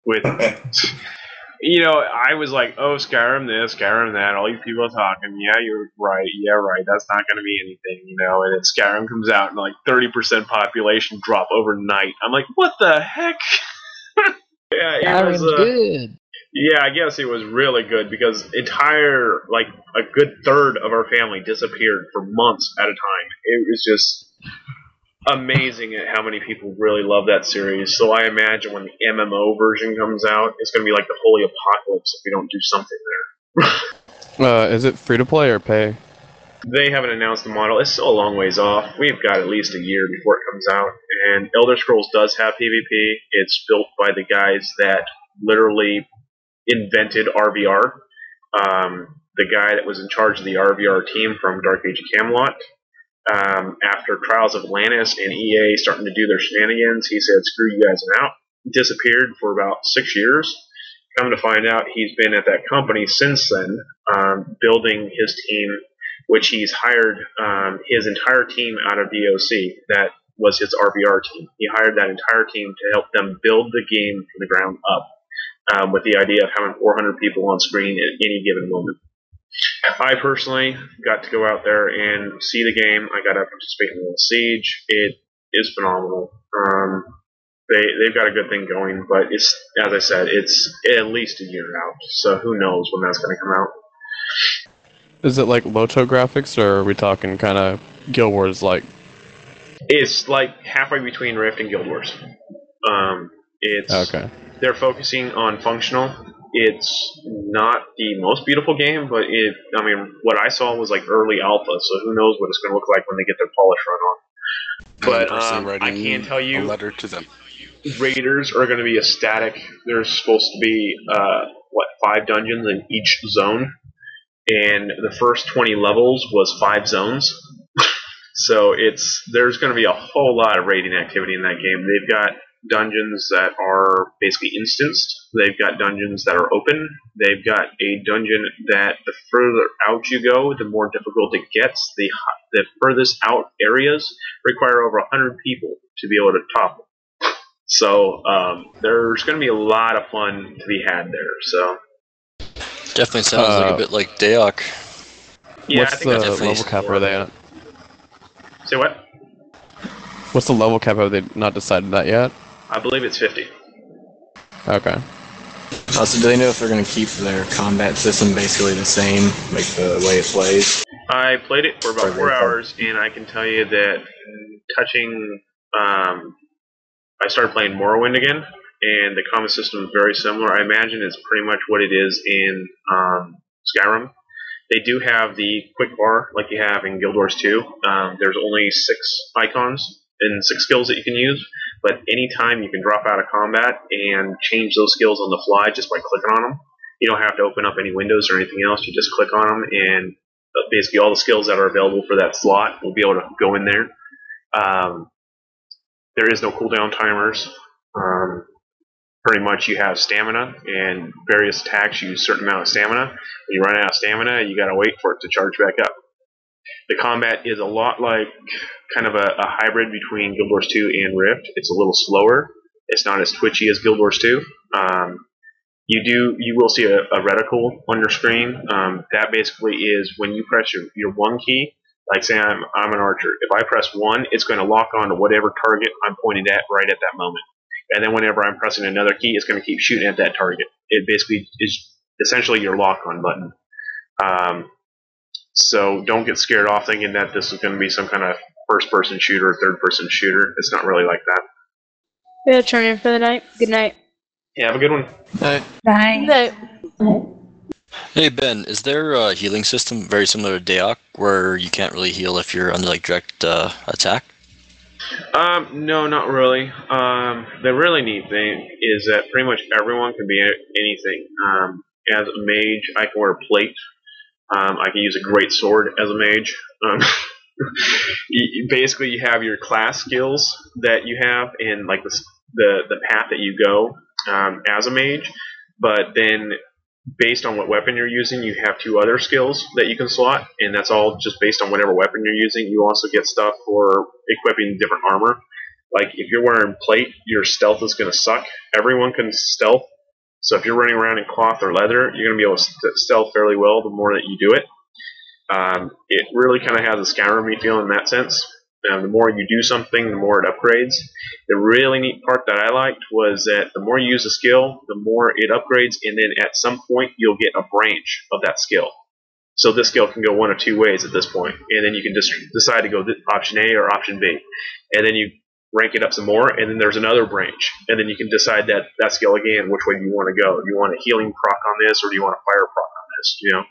with, you know, I was like, oh, Skyrim this, Skyrim that. All these people are talking. Yeah, you're right. Yeah, right. That's not going to be anything, you know. And then Skyrim comes out, and like 30% population drop overnight. I'm like, what the heck? yeah, it was uh, good. Yeah, I guess it was really good because entire like a good third of our family disappeared for months at a time. It was just amazing at how many people really love that series. So I imagine when the MMO version comes out, it's going to be like the holy apocalypse if we don't do something there. Uh, is it free to play or pay? They haven't announced the model. It's still a long ways off. We've got at least a year before it comes out. And Elder Scrolls does have PvP. It's built by the guys that literally invented RVR. Um, the guy that was in charge of the RVR team from Dark Age of Camelot. Um, after Trials of Atlantis and EA starting to do their shenanigans, he said, "Screw you guys, I'm out." Disappeared for about six years. Come to find out, he's been at that company since then, um, building his team, which he's hired um, his entire team out of DOC. That was his RVR team. He hired that entire team to help them build the game from the ground up, um, with the idea of having 400 people on screen at any given moment. I personally got to go out there and see the game. I got to participate in the siege. It is phenomenal. Um, they they've got a good thing going, but it's as I said, it's at least a year out. So who knows when that's going to come out? Is it like LOTRO graphics, or are we talking kind of Guild Wars like? It's like halfway between Rift and Guild Wars. Um, it's Okay. they're focusing on functional. It's not the most beautiful game, but it. I mean, what I saw was like early alpha, so who knows what it's going to look like when they get their polish run on. But I'm um, I can tell you, a letter to them. raiders are going to be a static. There's supposed to be uh, what five dungeons in each zone, and the first 20 levels was five zones. so it's there's going to be a whole lot of raiding activity in that game. They've got dungeons that are basically instanced. They've got dungeons that are open. They've got a dungeon that the further out you go, the more difficult it gets. The the furthest out areas require over 100 people to be able to top them. So um, there's going to be a lot of fun to be had there. So Definitely sounds like Uh, a bit like DAoC. Yeah, I What's think the that's level cap are they at? say what? What's the level cap? Have they not decided that yet? I believe it's 50. Okay. Also, do they know if they're going to keep their combat system basically the same, like the way it plays? I played it for about four hours, and I can tell you that touching, um, I started playing Morrowind again, and the combat system is very similar. I imagine it's pretty much what it is in um, Skyrim. They do have the quick bar like you have in Guild Wars 2. Um, there's only six icons and six skills that you can use, but anytime you can drop out of combat and change those skills on the fly just by clicking on them. You don't have to open up any windows or anything else. You just click on them, and uh, basically all the skills that are available for that slot will be able to go in there. Um, there is no cooldown timers. Um, pretty much you have stamina, and various attacks use a certain amount of stamina. When you run out of stamina, you got to wait for it to charge back up. The combat is a lot like kind of a, a hybrid between Guild Wars 2 and Rift. It's a little slower. It's not as twitchy as Guild Wars 2. Um, you do you will see a, a reticle on your screen. Um, that basically is when you press your, your one key. Like say I'm I'm an archer. If I press one, it's going to lock on to whatever target I'm pointing at right at that moment. And then whenever I'm pressing another key, it's going to keep shooting at that target. It basically is essentially your lock on button. Um, so don't get scared off thinking that this is going to be some kind of first person shooter or third person shooter. It's not really like that. We gotta turn in for the night. Good night. Yeah, have a good one. Bye. Night. Hey Ben, is there a healing system very similar to DAoC where you can't really heal if you're under like direct uh, attack? Um, no, not really. Um, the really neat thing is that pretty much everyone can be anything. Um, as a mage, I can wear plate. Um, I can use a great sword as a mage. Um, basically, you have your class skills that you have and like the the, the path that you go um, as a mage, but then based on what weapon you're using, you have two other skills that you can slot, and that's all just based on whatever weapon you're using. You also get stuff for equipping different armor. Like if you're wearing plate, your stealth is going to suck. Everyone can stealth, so if you're running around in cloth or leather, you're going to be able to st- stealth fairly well the more that you do it. Um, it really kind of has a Skyrim feel in that sense. The more you do something, the more it upgrades. The really neat part that I liked was that the more you use a skill, the more it upgrades, and then at some point you'll get a branch of that skill. So this skill can go one of two ways at this point, and then you can just decide to go option A or option B, and then you rank it up some more, and then there's another branch, and then you can decide that that skill again, which way do you want to go? Do you want a healing proc on this, or do you want a fire proc on this? You know,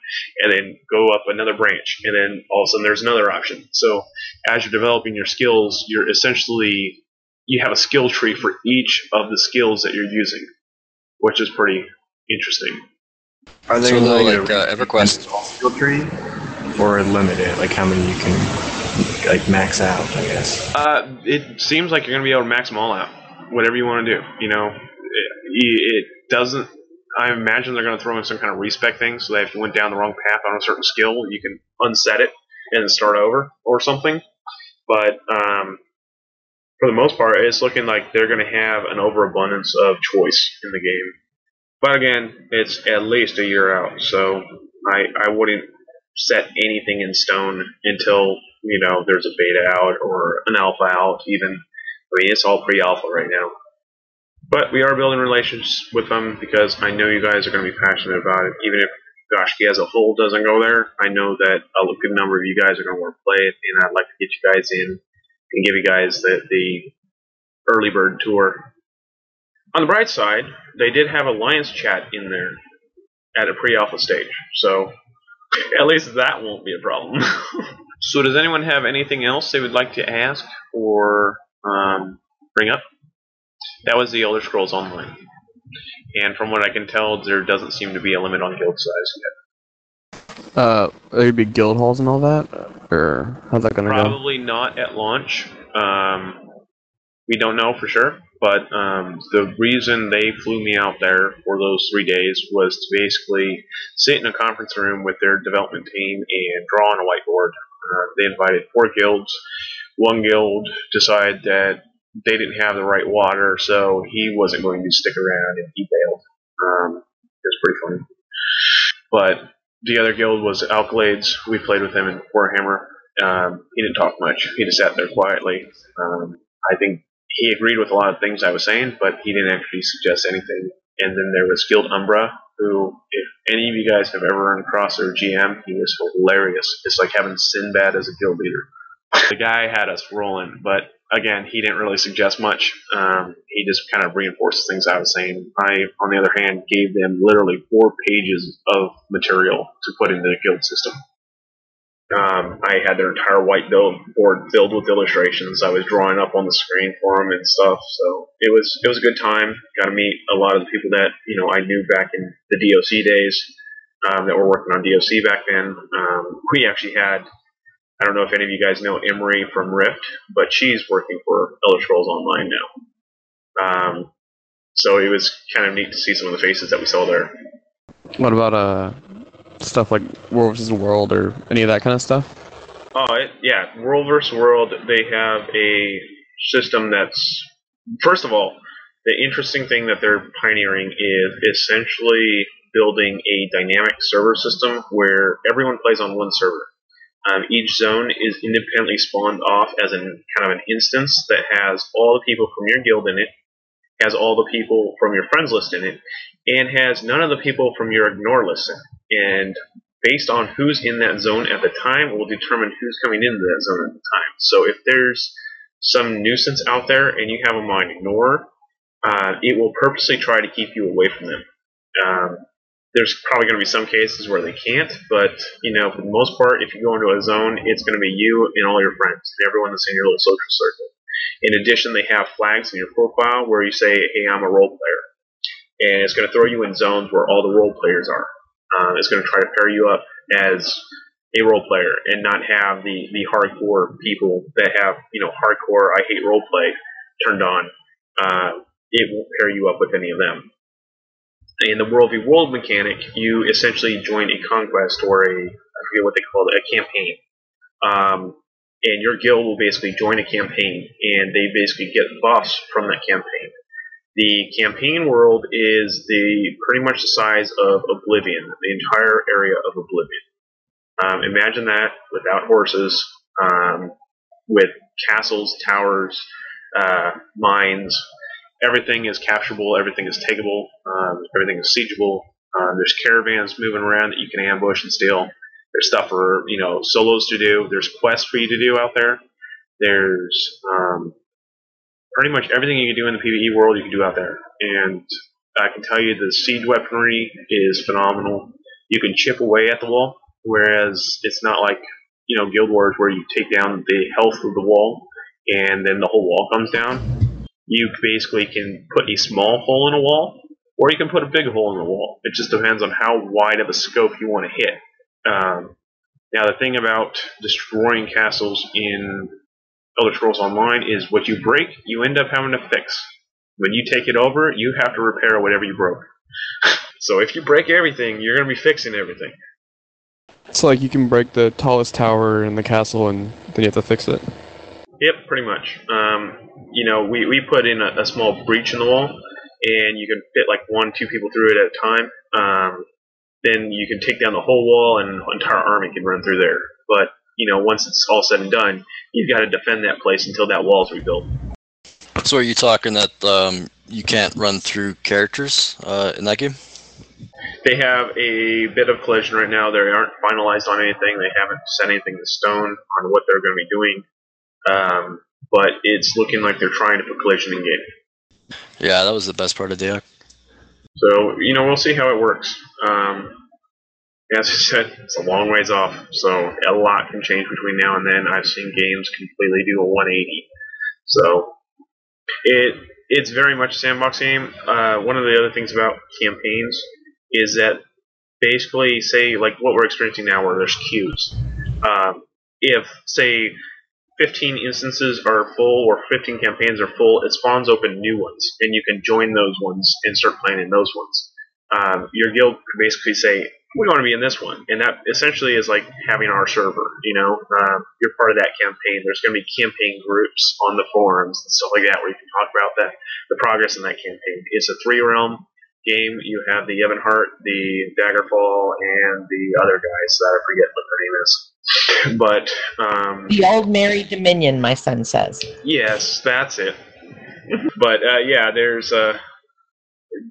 and then go up another branch, and then all of a sudden there's another option. So as you're developing your skills, you're essentially you have a skill tree for each of the skills that you're using, which is pretty interesting. Are they So, though, going like, uh, EverQuest- skill tree, or limit it? Like how many you can like max out? I guess. Uh, it seems like you're to be able to max them all out, whatever you want to do. You know, it, it doesn't. I imagine they're to throw in some kind of respec thing, so that if you went down the wrong path on a certain skill, you can unset it and start over or something. But um, for the most part, it's looking like they're going to have an overabundance of choice in the game. But again, it's at least a year out, so I, I wouldn't set anything in stone until you know there's a beta out or an alpha out. Even I mean, it's all pre-alpha right now. But we are building relations with them because I know you guys are going to be passionate about it. Even if Gaiscioch as a whole doesn't go there, I know that a good number of you guys are going to want to play it, and I'd like to get you guys in and give you guys the, the early bird tour. On the bright side, they did have Alliance chat in there at a pre-alpha stage, so at least that won't be a problem. so, does anyone have anything else they would like to ask or um, bring up? That was the Elder Scrolls Online, and from what I can tell, there doesn't seem to be a limit on guild size yet. Uh, there'd be guild halls and all that, or how's that gonna go? Probably not at launch. Um, we don't know for sure, but um, the reason they flew me out there for those three days was to basically sit in a conference room with their development team and draw on a whiteboard. Uh, they invited four guilds. One guild decided that they didn't have the right water, so he wasn't going to stick around, and he bailed. Um, it was pretty funny. But the other guild was Alkalades. We played with him in Warhammer. Um, he didn't talk much. He just sat there quietly. Um, I think he agreed with a lot of things I was saying, but he didn't actually suggest anything. and then there was Guild Umbra, who, if any of you guys have ever run across their GM, he was hilarious. It's like having Sinbad as a guild leader. The guy had us rolling, but again, he didn't really suggest much. Um, he just kind of reinforced things I was saying. I, on the other hand, gave them literally four pages of material to put into the guild system. Um, I had their entire whiteboard board filled with illustrations. I was drawing up on the screen for them and stuff. So it was it was a good time. Got to meet a lot of the people that you know I knew back in the DOC days um, that were working on DOC back then. Um, we actually had I don't know if any of you guys know Emery from Rift, but she's working for Elder Scrolls Online now. Um, so it was kind of neat to see some of the faces that we saw there. What about uh stuff like World vs. World or any of that kind of stuff? Oh, it, yeah. World vs. World, they have a system that's, first of all, the interesting thing that they're pioneering is essentially building a dynamic server system where everyone plays on one server. Um, each zone is independently spawned off as an kind of an instance that has all the people from your guild in it, has all the people from your friends list in it, and has none of the people from your ignore list in it. And based on who's in that zone at the time it will determine who's coming into that zone at the time. So if there's some nuisance out there and you have them on ignore, uh, it will purposely try to keep you away from them. Um, there's probably going to be some cases where they can't, but you know, for the most part, if you go into a zone, it's going to be you and all your friends and everyone that's in your little social circle. In addition, they have flags in your profile where you say, "Hey, I'm a role player," and it's going to throw you in zones where all the role players are. Uh, it's going to try to pair you up as a role player and not have the the hardcore people that have you know hardcore I hate role play turned on. Uh, it won't pair you up with any of them in the World v World mechanic, you essentially join a conquest or a I forget what they call it, a campaign. Um, and your guild will basically join a campaign, and they basically get buffs from that campaign. The campaign world is the pretty much the size of Oblivion, the entire area of Oblivion. Um, imagine that without horses, um, with castles, towers, uh, mines, everything is capturable, everything is takeable, um, everything is siegeable. Um, there's caravans moving around that you can ambush and steal. There's stuff for you know solos to do. There's quests for you to do out there. There's um, pretty much everything you can do in the PvE world you can do out there. And I can tell you the siege weaponry is phenomenal. You can chip away at the wall, whereas it's not like you know Guild Wars where you take down the health of the wall and then the whole wall comes down you basically can put a small hole in a wall, or you can put a big hole in the wall. It just depends on how wide of a scope you want to hit. Um, now, the thing about destroying castles in Elder Scrolls Online is what you break, you end up having to fix. When you take it over, you have to repair whatever you broke. so if you break everything, you're going to be fixing everything. It's like you can break the tallest tower in the castle and then you have to fix it. Yep, pretty much. Um, you know, we, we put in a, a, small breach in the wall, and you can fit like one, two people through it at a time. Um, then you can take down the whole wall, and an entire army can run through there. But you know, once it's all said and done, you've got to defend that place until that wall is rebuilt. So, are you talking that um, you can't run through characters uh, in that game? They have a bit of collision right now. They aren't finalized on anything. They haven't set anything in stone on what they're going to be doing. Um, but it's looking like they're trying to put collision in game. Yeah, that was the best part of DAoC. So you know we'll see how it works. Um, as I said, it's a long ways off, so a lot can change between now and then. I've seen games completely do a 180. So it it's very much a sandbox game. Uh, one of the other things about campaigns is that basically, say like what we're experiencing now, where there's queues. Um, if say 15 instances are full or 15 campaigns are full, it spawns open new ones, and you can join those ones and start playing in those ones. Um, your guild could basically say, we want to be in this one, and that essentially is like having our server. You know, um, you're part of that campaign. There's going to be campaign groups on the forums and stuff like that where you can talk about that the progress in that campaign. It's a three realm game. You have the Ebonheart, the Daggerfall, and the other guys that I forget what their name is. But um, the Aldmeri Dominion, my son says. Yes, that's it. but uh, yeah, there's uh,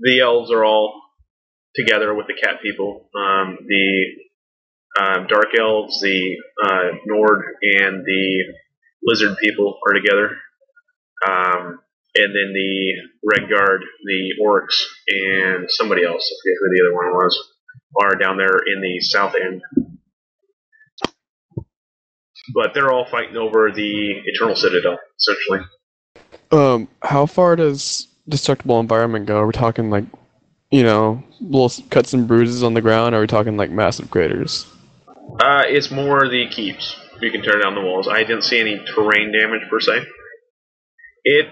the elves are all together with the cat people. Um, the um, dark elves, the uh, Nord, and the lizard people are together. Um, and then the Redguard, the orcs, and somebody else, I forget who the other one was, are down there in the south end. But they're all fighting over the Eternal Citadel, essentially. Um, how far does destructible environment go? Are we talking like, you know, little cuts and bruises on the ground? Are we talking like massive craters? Uh, it's more the keeps. You can tear down the walls. I didn't see any terrain damage per se. It,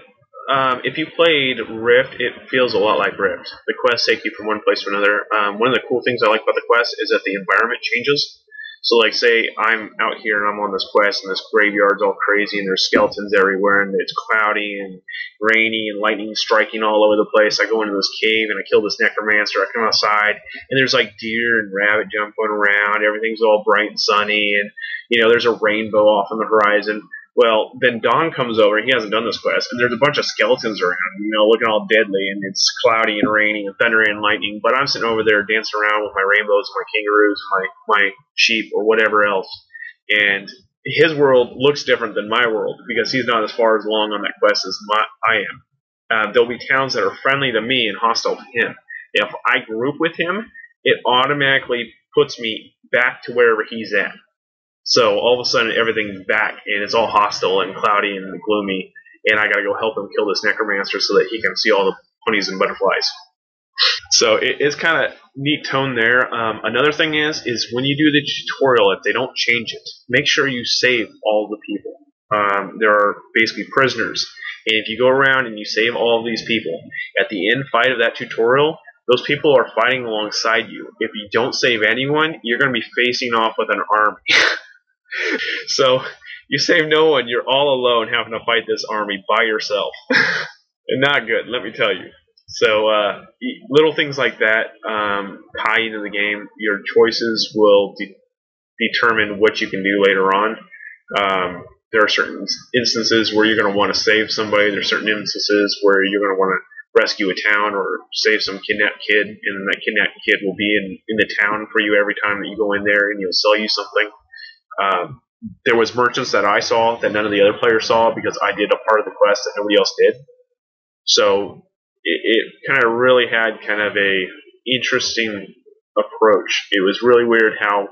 um, if you played Rift, it feels a lot like Rift. The quests take you from one place to another. Um, one of the cool things I like about the quest is that the environment changes. So, like, say I'm out here and I'm on this quest, and this graveyard's all crazy, and there's skeletons everywhere, and it's cloudy and rainy, and lightning striking all over the place. I go into this cave and I kill this necromancer. I come outside, and there's like deer and rabbit jumping around. Everything's all bright and sunny, and you know there's a rainbow off on the horizon. Well, then Don comes over, and he hasn't done this quest, and there's a bunch of skeletons around, you know, looking all deadly, and it's cloudy and rainy and thundering and lightning. But I'm sitting over there dancing around with my rainbows, and my kangaroos, my my sheep, or whatever else, and his world looks different than my world because he's not as far as long on that quest as my, I am. Uh, there'll be towns that are friendly to me and hostile to him. If I group with him, it automatically puts me back to wherever he's at. So all of a sudden everything's back and it's all hostile and cloudy and gloomy, and I gotta go help him kill this necromancer so that he can see all the ponies and butterflies. So it, it's kind of neat tone there. Um, another thing is, is when you do the tutorial, if they don't change it, make sure you save all the people. Um, there are basically prisoners, and if you go around and you save all these people, at the end fight of that tutorial, those people are fighting alongside you. If you don't save anyone, you're going to be facing off with an army. so you save no one, you're all alone having to fight this army by yourself. and not good, let me tell you. So uh, little things like that um, tie into the game. Your choices will de- determine what you can do later on. Um, there are certain instances where you're going to want to save somebody. There are certain instances where you're going to want to rescue a town or save some kidnapped kid, and that kidnapped kid will be in, in the town for you every time that you go in there, and he'll sell you something. Um, there was merchants that I saw that none of the other players saw because I did a part of the quest that nobody else did. So it, it kind of really had kind of a interesting approach. It was really weird how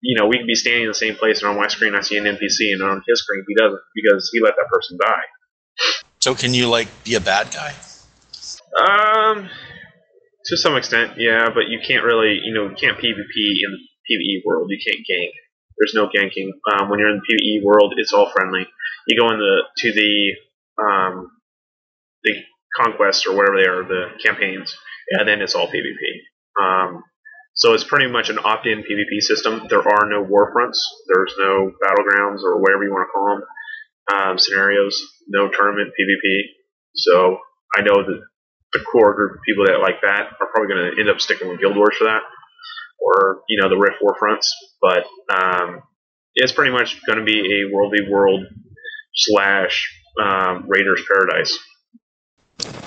you know we could be standing in the same place and on my screen I see an NPC and on his screen he doesn't because he let that person die. So can you like be a bad guy? Um, to some extent, yeah, but you can't really, you know, you can't PvP in the PvE world. You can't gank. There's no ganking. Um, when you're in the PvE world, it's all friendly. You go in the to the um, the conquests or whatever they are, the campaigns, and then it's all PvP. Um, so it's pretty much an opt-in PvP system. There are no war fronts. There's no battlegrounds or whatever you want to call them. Um, scenarios. No tournament PvP. So I know that the core group of people that like that are probably going to end up sticking with Guild Wars for that, or you know the Rift War fronts. But um, it's pretty much going to be a world v world slash um, Raiders Paradise.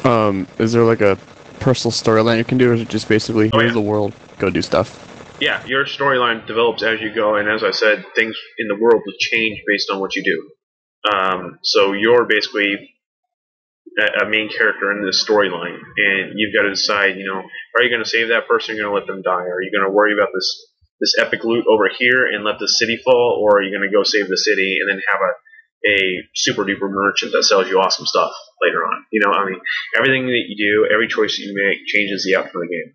Um, is there like a personal storyline you can do, or is it just basically here's the world, go do stuff? Yeah, your storyline develops as you go, and as I said, things in the world will change based on what you do. Um, so you're basically a, main character in this storyline, and you've got to decide, you know, are you going to save that person? Or are going to let them die? Are you going to worry about this this epic loot over here and let the city fall, or are you going to go save the city and then have a a super duper merchant that sells you awesome stuff later on? You know, I mean, everything that you do, every choice you make changes the outcome of the game.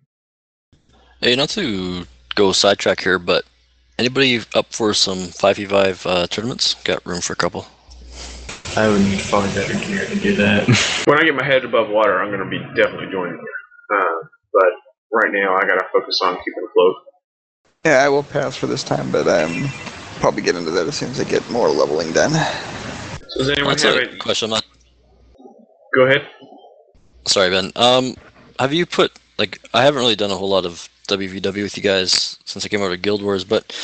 Hey, not to go sidetrack here, but anybody up for some 5v5 uh, tournaments? Got room for a couple. I would need far better gear to do that. when I get my head above water, I'm going to be definitely joining. Uh, but right now, I got to focus on keeping afloat. Yeah, I will pass for this time, but I'm um, probably get into that as soon as I get more leveling done. So does anyone That's have a it? question. I'm. Go ahead. Sorry, Ben. Um, have you put like I haven't really done a whole lot of WVW with you guys since I came over to Guild Wars, but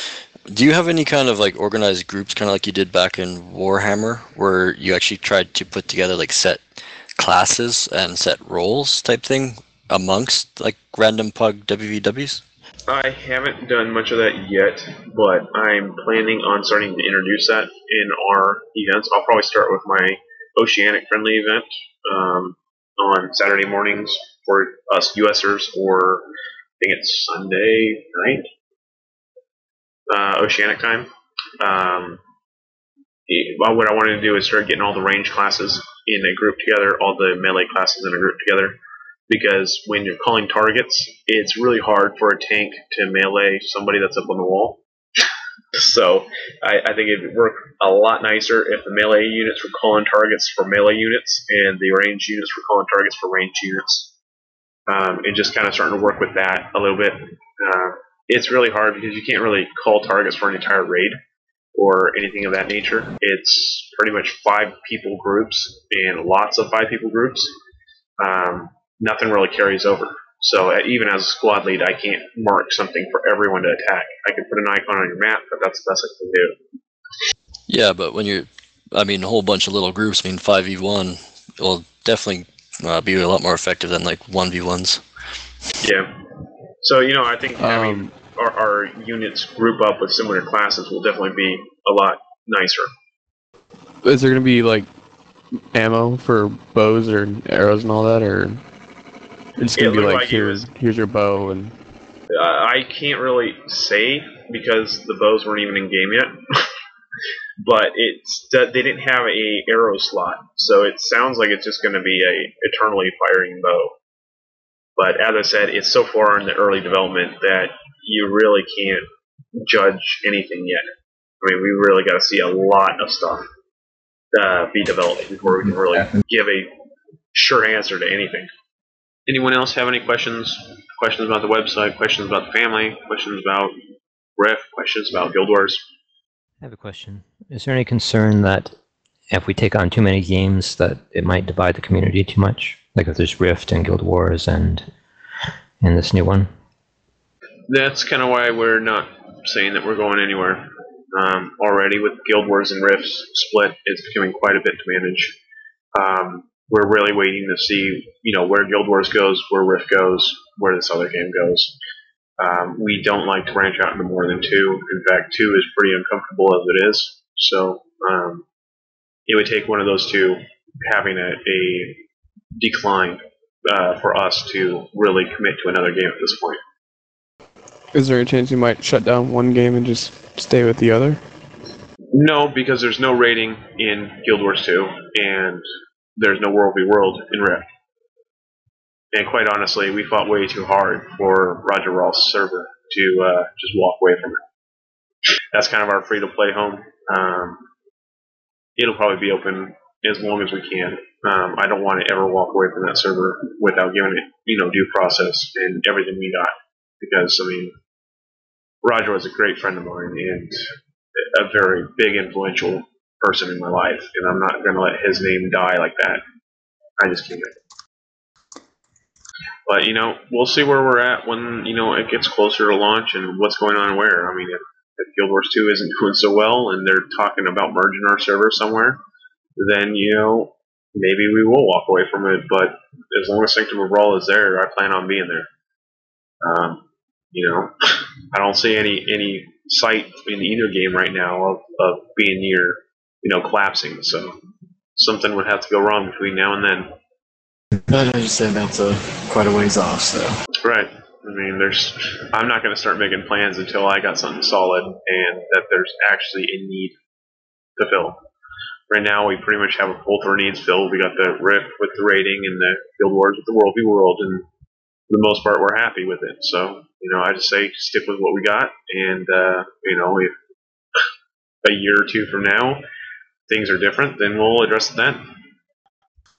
do you have any kind of like organized groups, kind of like you did back in Warhammer, where you actually tried to put together like set classes and set roles type thing amongst like random pug WVWs? I haven't done much of that yet, but I'm planning on starting to introduce that in our events. I'll probably start with my Oceanic friendly event um, on Saturday mornings for us USers, or I think it's Sunday night, uh, Oceanic time. Um, well, what I wanted to do is start getting all the range classes in a group together, all the melee classes in a group together, because when you're calling targets, it's really hard for a tank to melee somebody that's up on the wall. so I, I think it'd work a lot nicer if the melee units were calling targets for melee units and the range units were calling targets for range units. Um, and just kind of starting to work with that a little bit. Uh, it's really hard because you can't really call targets for an entire raid or anything of that nature. It's pretty much five people groups and lots of five people groups. Um, nothing really carries over. So uh, even as a squad lead, I can't mark something for everyone to attack. I can put an icon on your map, but that's the best I can do. Yeah, but when you're, I mean, a whole bunch of little groups, I mean, 5v1 will definitely uh, be a lot more effective than like 1v1s. Yeah. So you know, I think having our, our units group up with similar classes will definitely be a lot nicer. Is there gonna be like ammo for bows or arrows and all that, or it's gonna be like like you here's here's your bow and Uh, I can't really say because the bows weren't even in game yet. but it's they didn't have a arrow slot, so it sounds like it's just going to be a eternally firing bow. But as I said, it's so far in the early development that you really can't judge anything yet. I mean, we really got to see a lot of stuff uh, be developed before we can really give a sure answer to anything. Anyone else have any questions? Questions about the website? Questions about the family? Questions about Rift? Questions about Guild Wars? I have a question. Is there any concern that if we take on too many games, that it might divide the community too much? Like if there's Rift and Guild Wars and and this new one. That's kind of why we're not saying that we're going anywhere. Um, already with Guild Wars and Rifts split, it's becoming quite a bit to manage. Um, we're really waiting to see, you know, where Guild Wars goes, where Rift goes, where this other game goes. Um, we don't like to branch out into more than two. In fact, two is pretty uncomfortable as it is. So um, it would take one of those two having a, a decline uh, for us to really commit to another game at this point. Is there a chance you might shut down one game and just stay with the other? No, because there's no rating in Guild Wars 2, and there's no World v World in Rift. And quite honestly, we fought way too hard for Roger Ross' server to uh, just walk away from it. That's kind of our free to play home. Um, it'll probably be open as long as we can. Um, I don't want to ever walk away from that server without giving it, you know, due process and everything we got. Because I mean, Roger was a great friend of mine and a very big influential person in my life, and I'm not going to let his name die like that. I just can't. But you know, we'll see where we're at when you know it gets closer to launch and what's going on where. I mean, if, if Guild Wars 2 isn't doing so well and they're talking about merging our server somewhere, then you know maybe we will walk away from it. But as long as Sanctum of Rall is there, I plan on being there. Um, you know, I don't see any any sight in either game right now of, of being near, you know, collapsing. So something would have to go wrong between now and then. But I just said that's a quite a ways off, so. Right. I mean, there's. I'm not going to start making plans until I got something solid and that there's actually a need to fill. Right now, we pretty much have both our needs filled. We got the Rift with the rating and the Guild Wars with the World v World, and for the most part, we're happy with it. So, you know, I just say stick with what we got, and uh, you know, if a year or two from now things are different, then we'll address it then.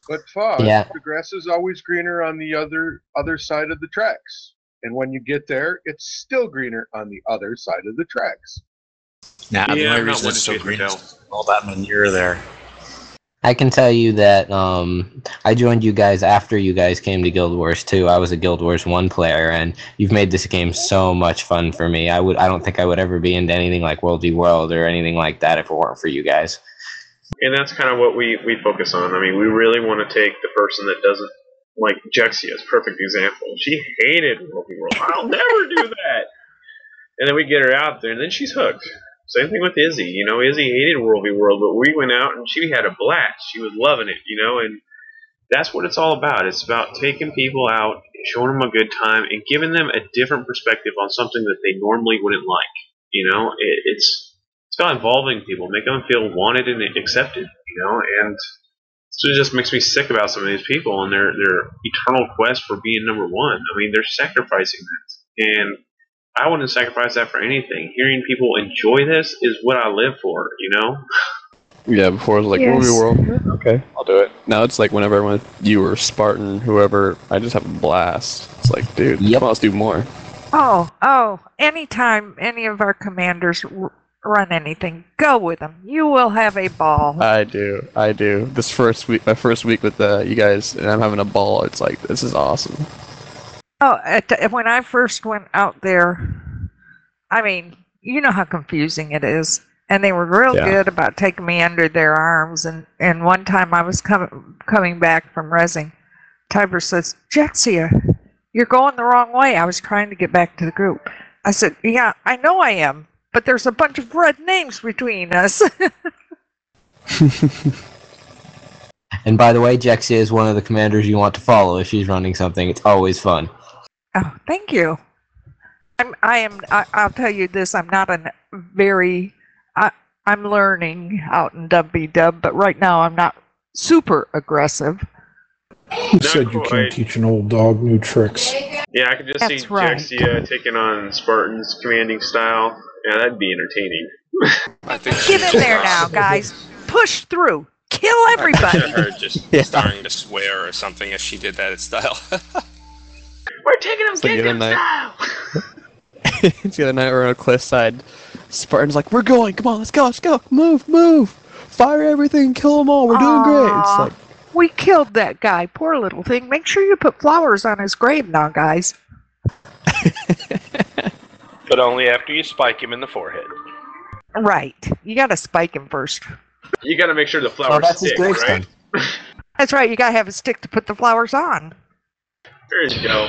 But Foz, Yeah. the grass is always greener on the other other side of the tracks. And when you get there, it's still greener on the other side of the tracks. Nah, the Yeah, only I'm not reason one it's so green is all that manure there. I can tell you that um, I joined you guys after you guys came to Guild Wars 2. I was a Guild Wars 1 player, and you've made this game so much fun for me. I would, I don't think I would ever be into anything like World v World or anything like that if it weren't for you guys. And that's kind of what we, we focus on. I mean, we really want to take the person that doesn't like Jexia Jexia's perfect example. She hated World v. World. I'll never do that. And then we get her out there, and then she's hooked. Same thing with Izzy. You know, Izzy hated World v. World, but we went out and she had a blast. She was loving it, you know, and that's what it's all about. It's about taking people out, showing them a good time, and giving them a different perspective on something that they normally wouldn't like. You know, it, it's it's about involving people, making them feel wanted and accepted. You know, and so it just makes me sick about some of these people and their their eternal quest for being number one. I mean, they're sacrificing that, and I wouldn't sacrifice that for anything. Hearing people enjoy this is what I live for. You know. Yeah, before it was like Yes. World. World. Okay, I'll do it. Now it's like whenever I everyone, you or Spartan, whoever, I just have a blast. It's like, dude, come on, let's do more. Oh, oh, anytime any of our commanders r- run anything, go with them. You will have a ball. I do, I do. This first week, my first week with uh, you guys, and I'm having a ball. It's like this is awesome. Oh, at, when I first went out there, I mean, you know how confusing it is. And they were real Yeah. good about taking me under their arms. And, and one time I was com- coming back from resing, Tiber says, Jexia, you're going the wrong way. I was trying to get back to the group. I said, Yeah, I know I am, but there's a bunch of red names between us. And by the way, Jexia is one of the commanders you want to follow if she's running something. It's always fun. Oh, thank you. I'm. I am. I, I'll tell you this. I'm not a very. I, I'm learning out in WB, but right now I'm not super aggressive. You said you can teach an old dog new tricks. Yeah, I could just That's see uh, right. Jexia taking on Spartan's commanding style. Yeah, that'd be entertaining. Get in there now, guys. Push through. Kill everybody. I her just starting to swear or something if she did that style. We're taking them It's like the night. it's the other night we're on a cliffside. Spartan's like, we're going. Come on, let's go, let's go. Move, move. Fire everything, kill them all. We're doing great. It's like, we killed that guy. Poor little thing. Make sure you put flowers on his grave now, guys. But only after you spike him in the forehead. Right. You got to spike him first. You got to make sure the oh, flowers that's his stick, right? That's right. You got to have a stick to put the flowers on. There you go.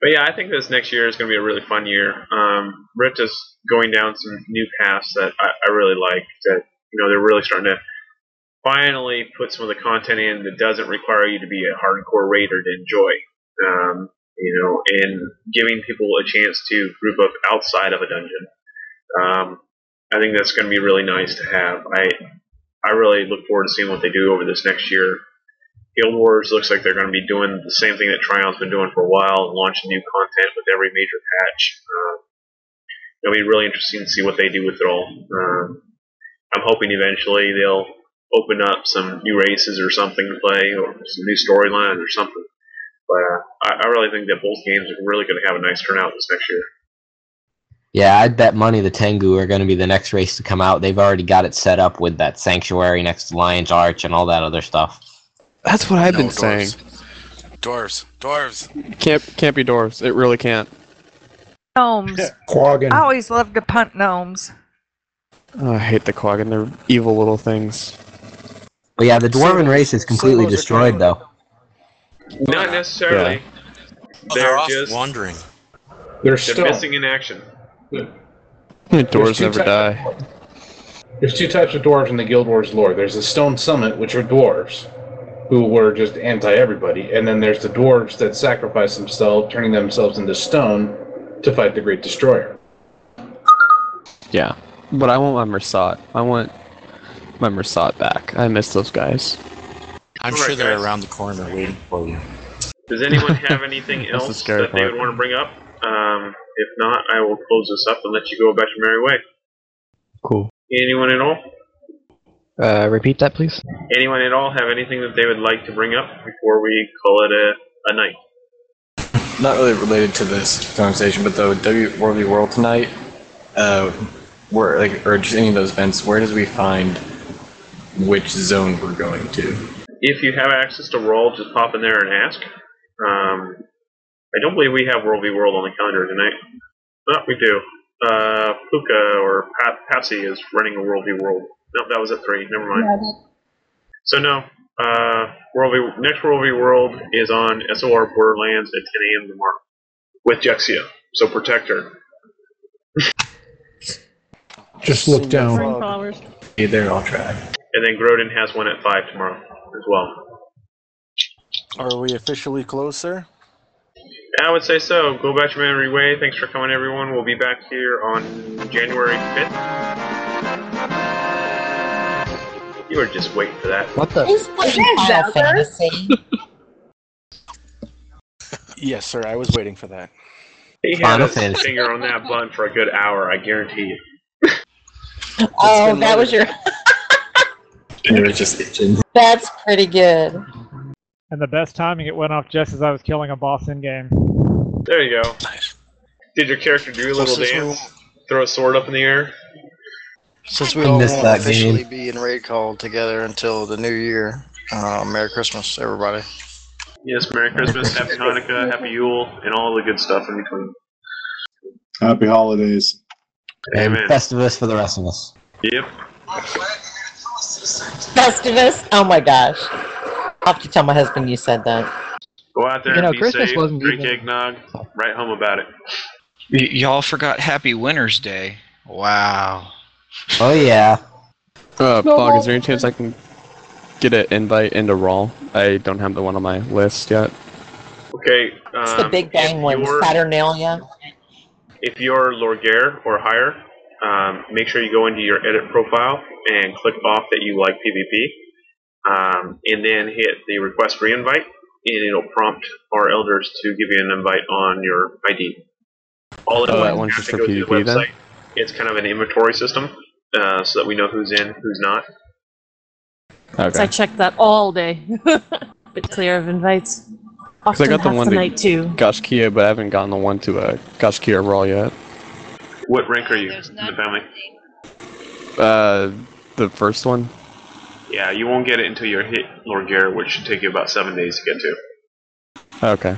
But yeah, I think this next year is going to be a really fun year. Um, Rift is going down some new paths that I, I really like. That you know they're really starting to finally put some of the content in that doesn't require you to be a hardcore raider to enjoy. Um, you know, and giving people a chance to group up outside of a dungeon. Um, I think that's going to be really nice to have. I I really look forward to seeing what they do over this next year. Guild Wars looks like they're going to be doing the same thing that Trion's been doing for a while, launching new content with every major patch. Um, it'll be really interesting to see what they do with it all. Um, I'm hoping eventually they'll open up some new races or something to play, or some new storylines or something. But uh, I, I really think that both games are really going to have a nice turnout this next year. Yeah, I'd bet money the Tengu are going to be the next race to come out. They've already got it set up with that sanctuary next to Lion's Arch and all that other stuff. That's what I've No, been saying. Dwarves. Dwarves. Can't can't be dwarves. It really can't. Gnomes. Quaggan. I always love to punt gnomes. Oh, I hate the Quaggan. They're evil little things. But yeah, the Dwarven race is completely Solos are destroyed, though. Not necessarily. Oh, They're, they're just wandering. They're they're still. missing in action. Dwarves never types die. There's two types of dwarves in the Guild Wars lore. There's the Stone Summit, which are dwarves, who were just anti everybody, and then there's the dwarves that sacrifice themselves, turning themselves into stone to fight the Great Destroyer. Yeah, but I want my Mursaat. I want my Mursaat back. I miss those guys. I'm All right, sure they're guys. around the corner waiting for you. Does anyone have anything else scary that they would want to bring up? Um, if not, I will close this up and let you go about your merry way. Cool. Anyone at all? Uh, repeat that, please. Anyone at all have anything that they would like to bring up before we call it a, a night? Not really related to this conversation, but the W World v World tonight, uh, where like or just any of those events, where does we find which zone we're going to? If you have access to Roll, just pop in there and ask. Um, I don't believe we have World v World on the calendar tonight. No, we do. Uh, Puka or Pat- Patsy is running a World v World. No, that was at three. Never mind. So no. Uh, World v, next World v World is on SOR Borderlands at 10 a.m. tomorrow with Jexia. So protect her. Just look down. Spring flowers. Yeah, they're all track. And then Grodin has one at 5 tomorrow as well. Are we officially closed, sir? I would say so. Go back to memory way. Thanks for coming, everyone. We'll be back here on January 5th. You were just waiting for that. What the? Who's playing Final Fantasy? Yes, sir. I was waiting for that. He had Final his Fantasy. finger on that button for a good hour, I guarantee you. oh, that was your. They were just itching. That's pretty good. And the best timing, it went off just as I was killing a boss in game. There you go. Nice. Did your character do a little since dance? Throw a sword up in the air? Since we I all won't that officially game. be in raid call together until the new year, uh, Merry Christmas, everybody. Yes, Merry Christmas, Happy Hanukkah, Happy Yule, and all the good stuff in between. Happy holidays. And Amen. Festivus for the rest of us. Yep. Festivus? Oh my gosh. I'll have to tell my husband you said that. Go out there You know, and be Christmas safe, wasn't drink even- eggnog, write home about it. Y- y'all forgot Happy Winter's Day. Wow. Oh yeah. Uh, Bog, is there any chance I can get an invite into Raw? I don't have the one on my list yet. Okay. Um, It's the Big Bang if one, Saturnalia. If you're Lorgaire or higher, um, make sure you go into your edit profile and click off that you like PvP, um, and then hit the request reinvite, and it'll prompt our elders to give you an invite on your ID. All in Oh, one, that one's just for go to the PvP then? It's kind of an inventory system, uh, so that we know who's in, who's not. So I checked that all day. Bit clear of invites. Because I got the one the night to too. Gaiscioch, but I haven't gotten the one to uh, Gaiscioch Raw yet. What rank are you in the family? Uh, the first one? Yeah, you won't get it until you hit Lorgaire, which should take you about seven days to get to. Okay.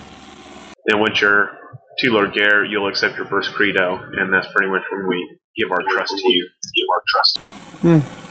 Then once you're to Lorgaire, you'll accept your first credo, and that's pretty much when we give our trust to you. Give our trust. Hmm.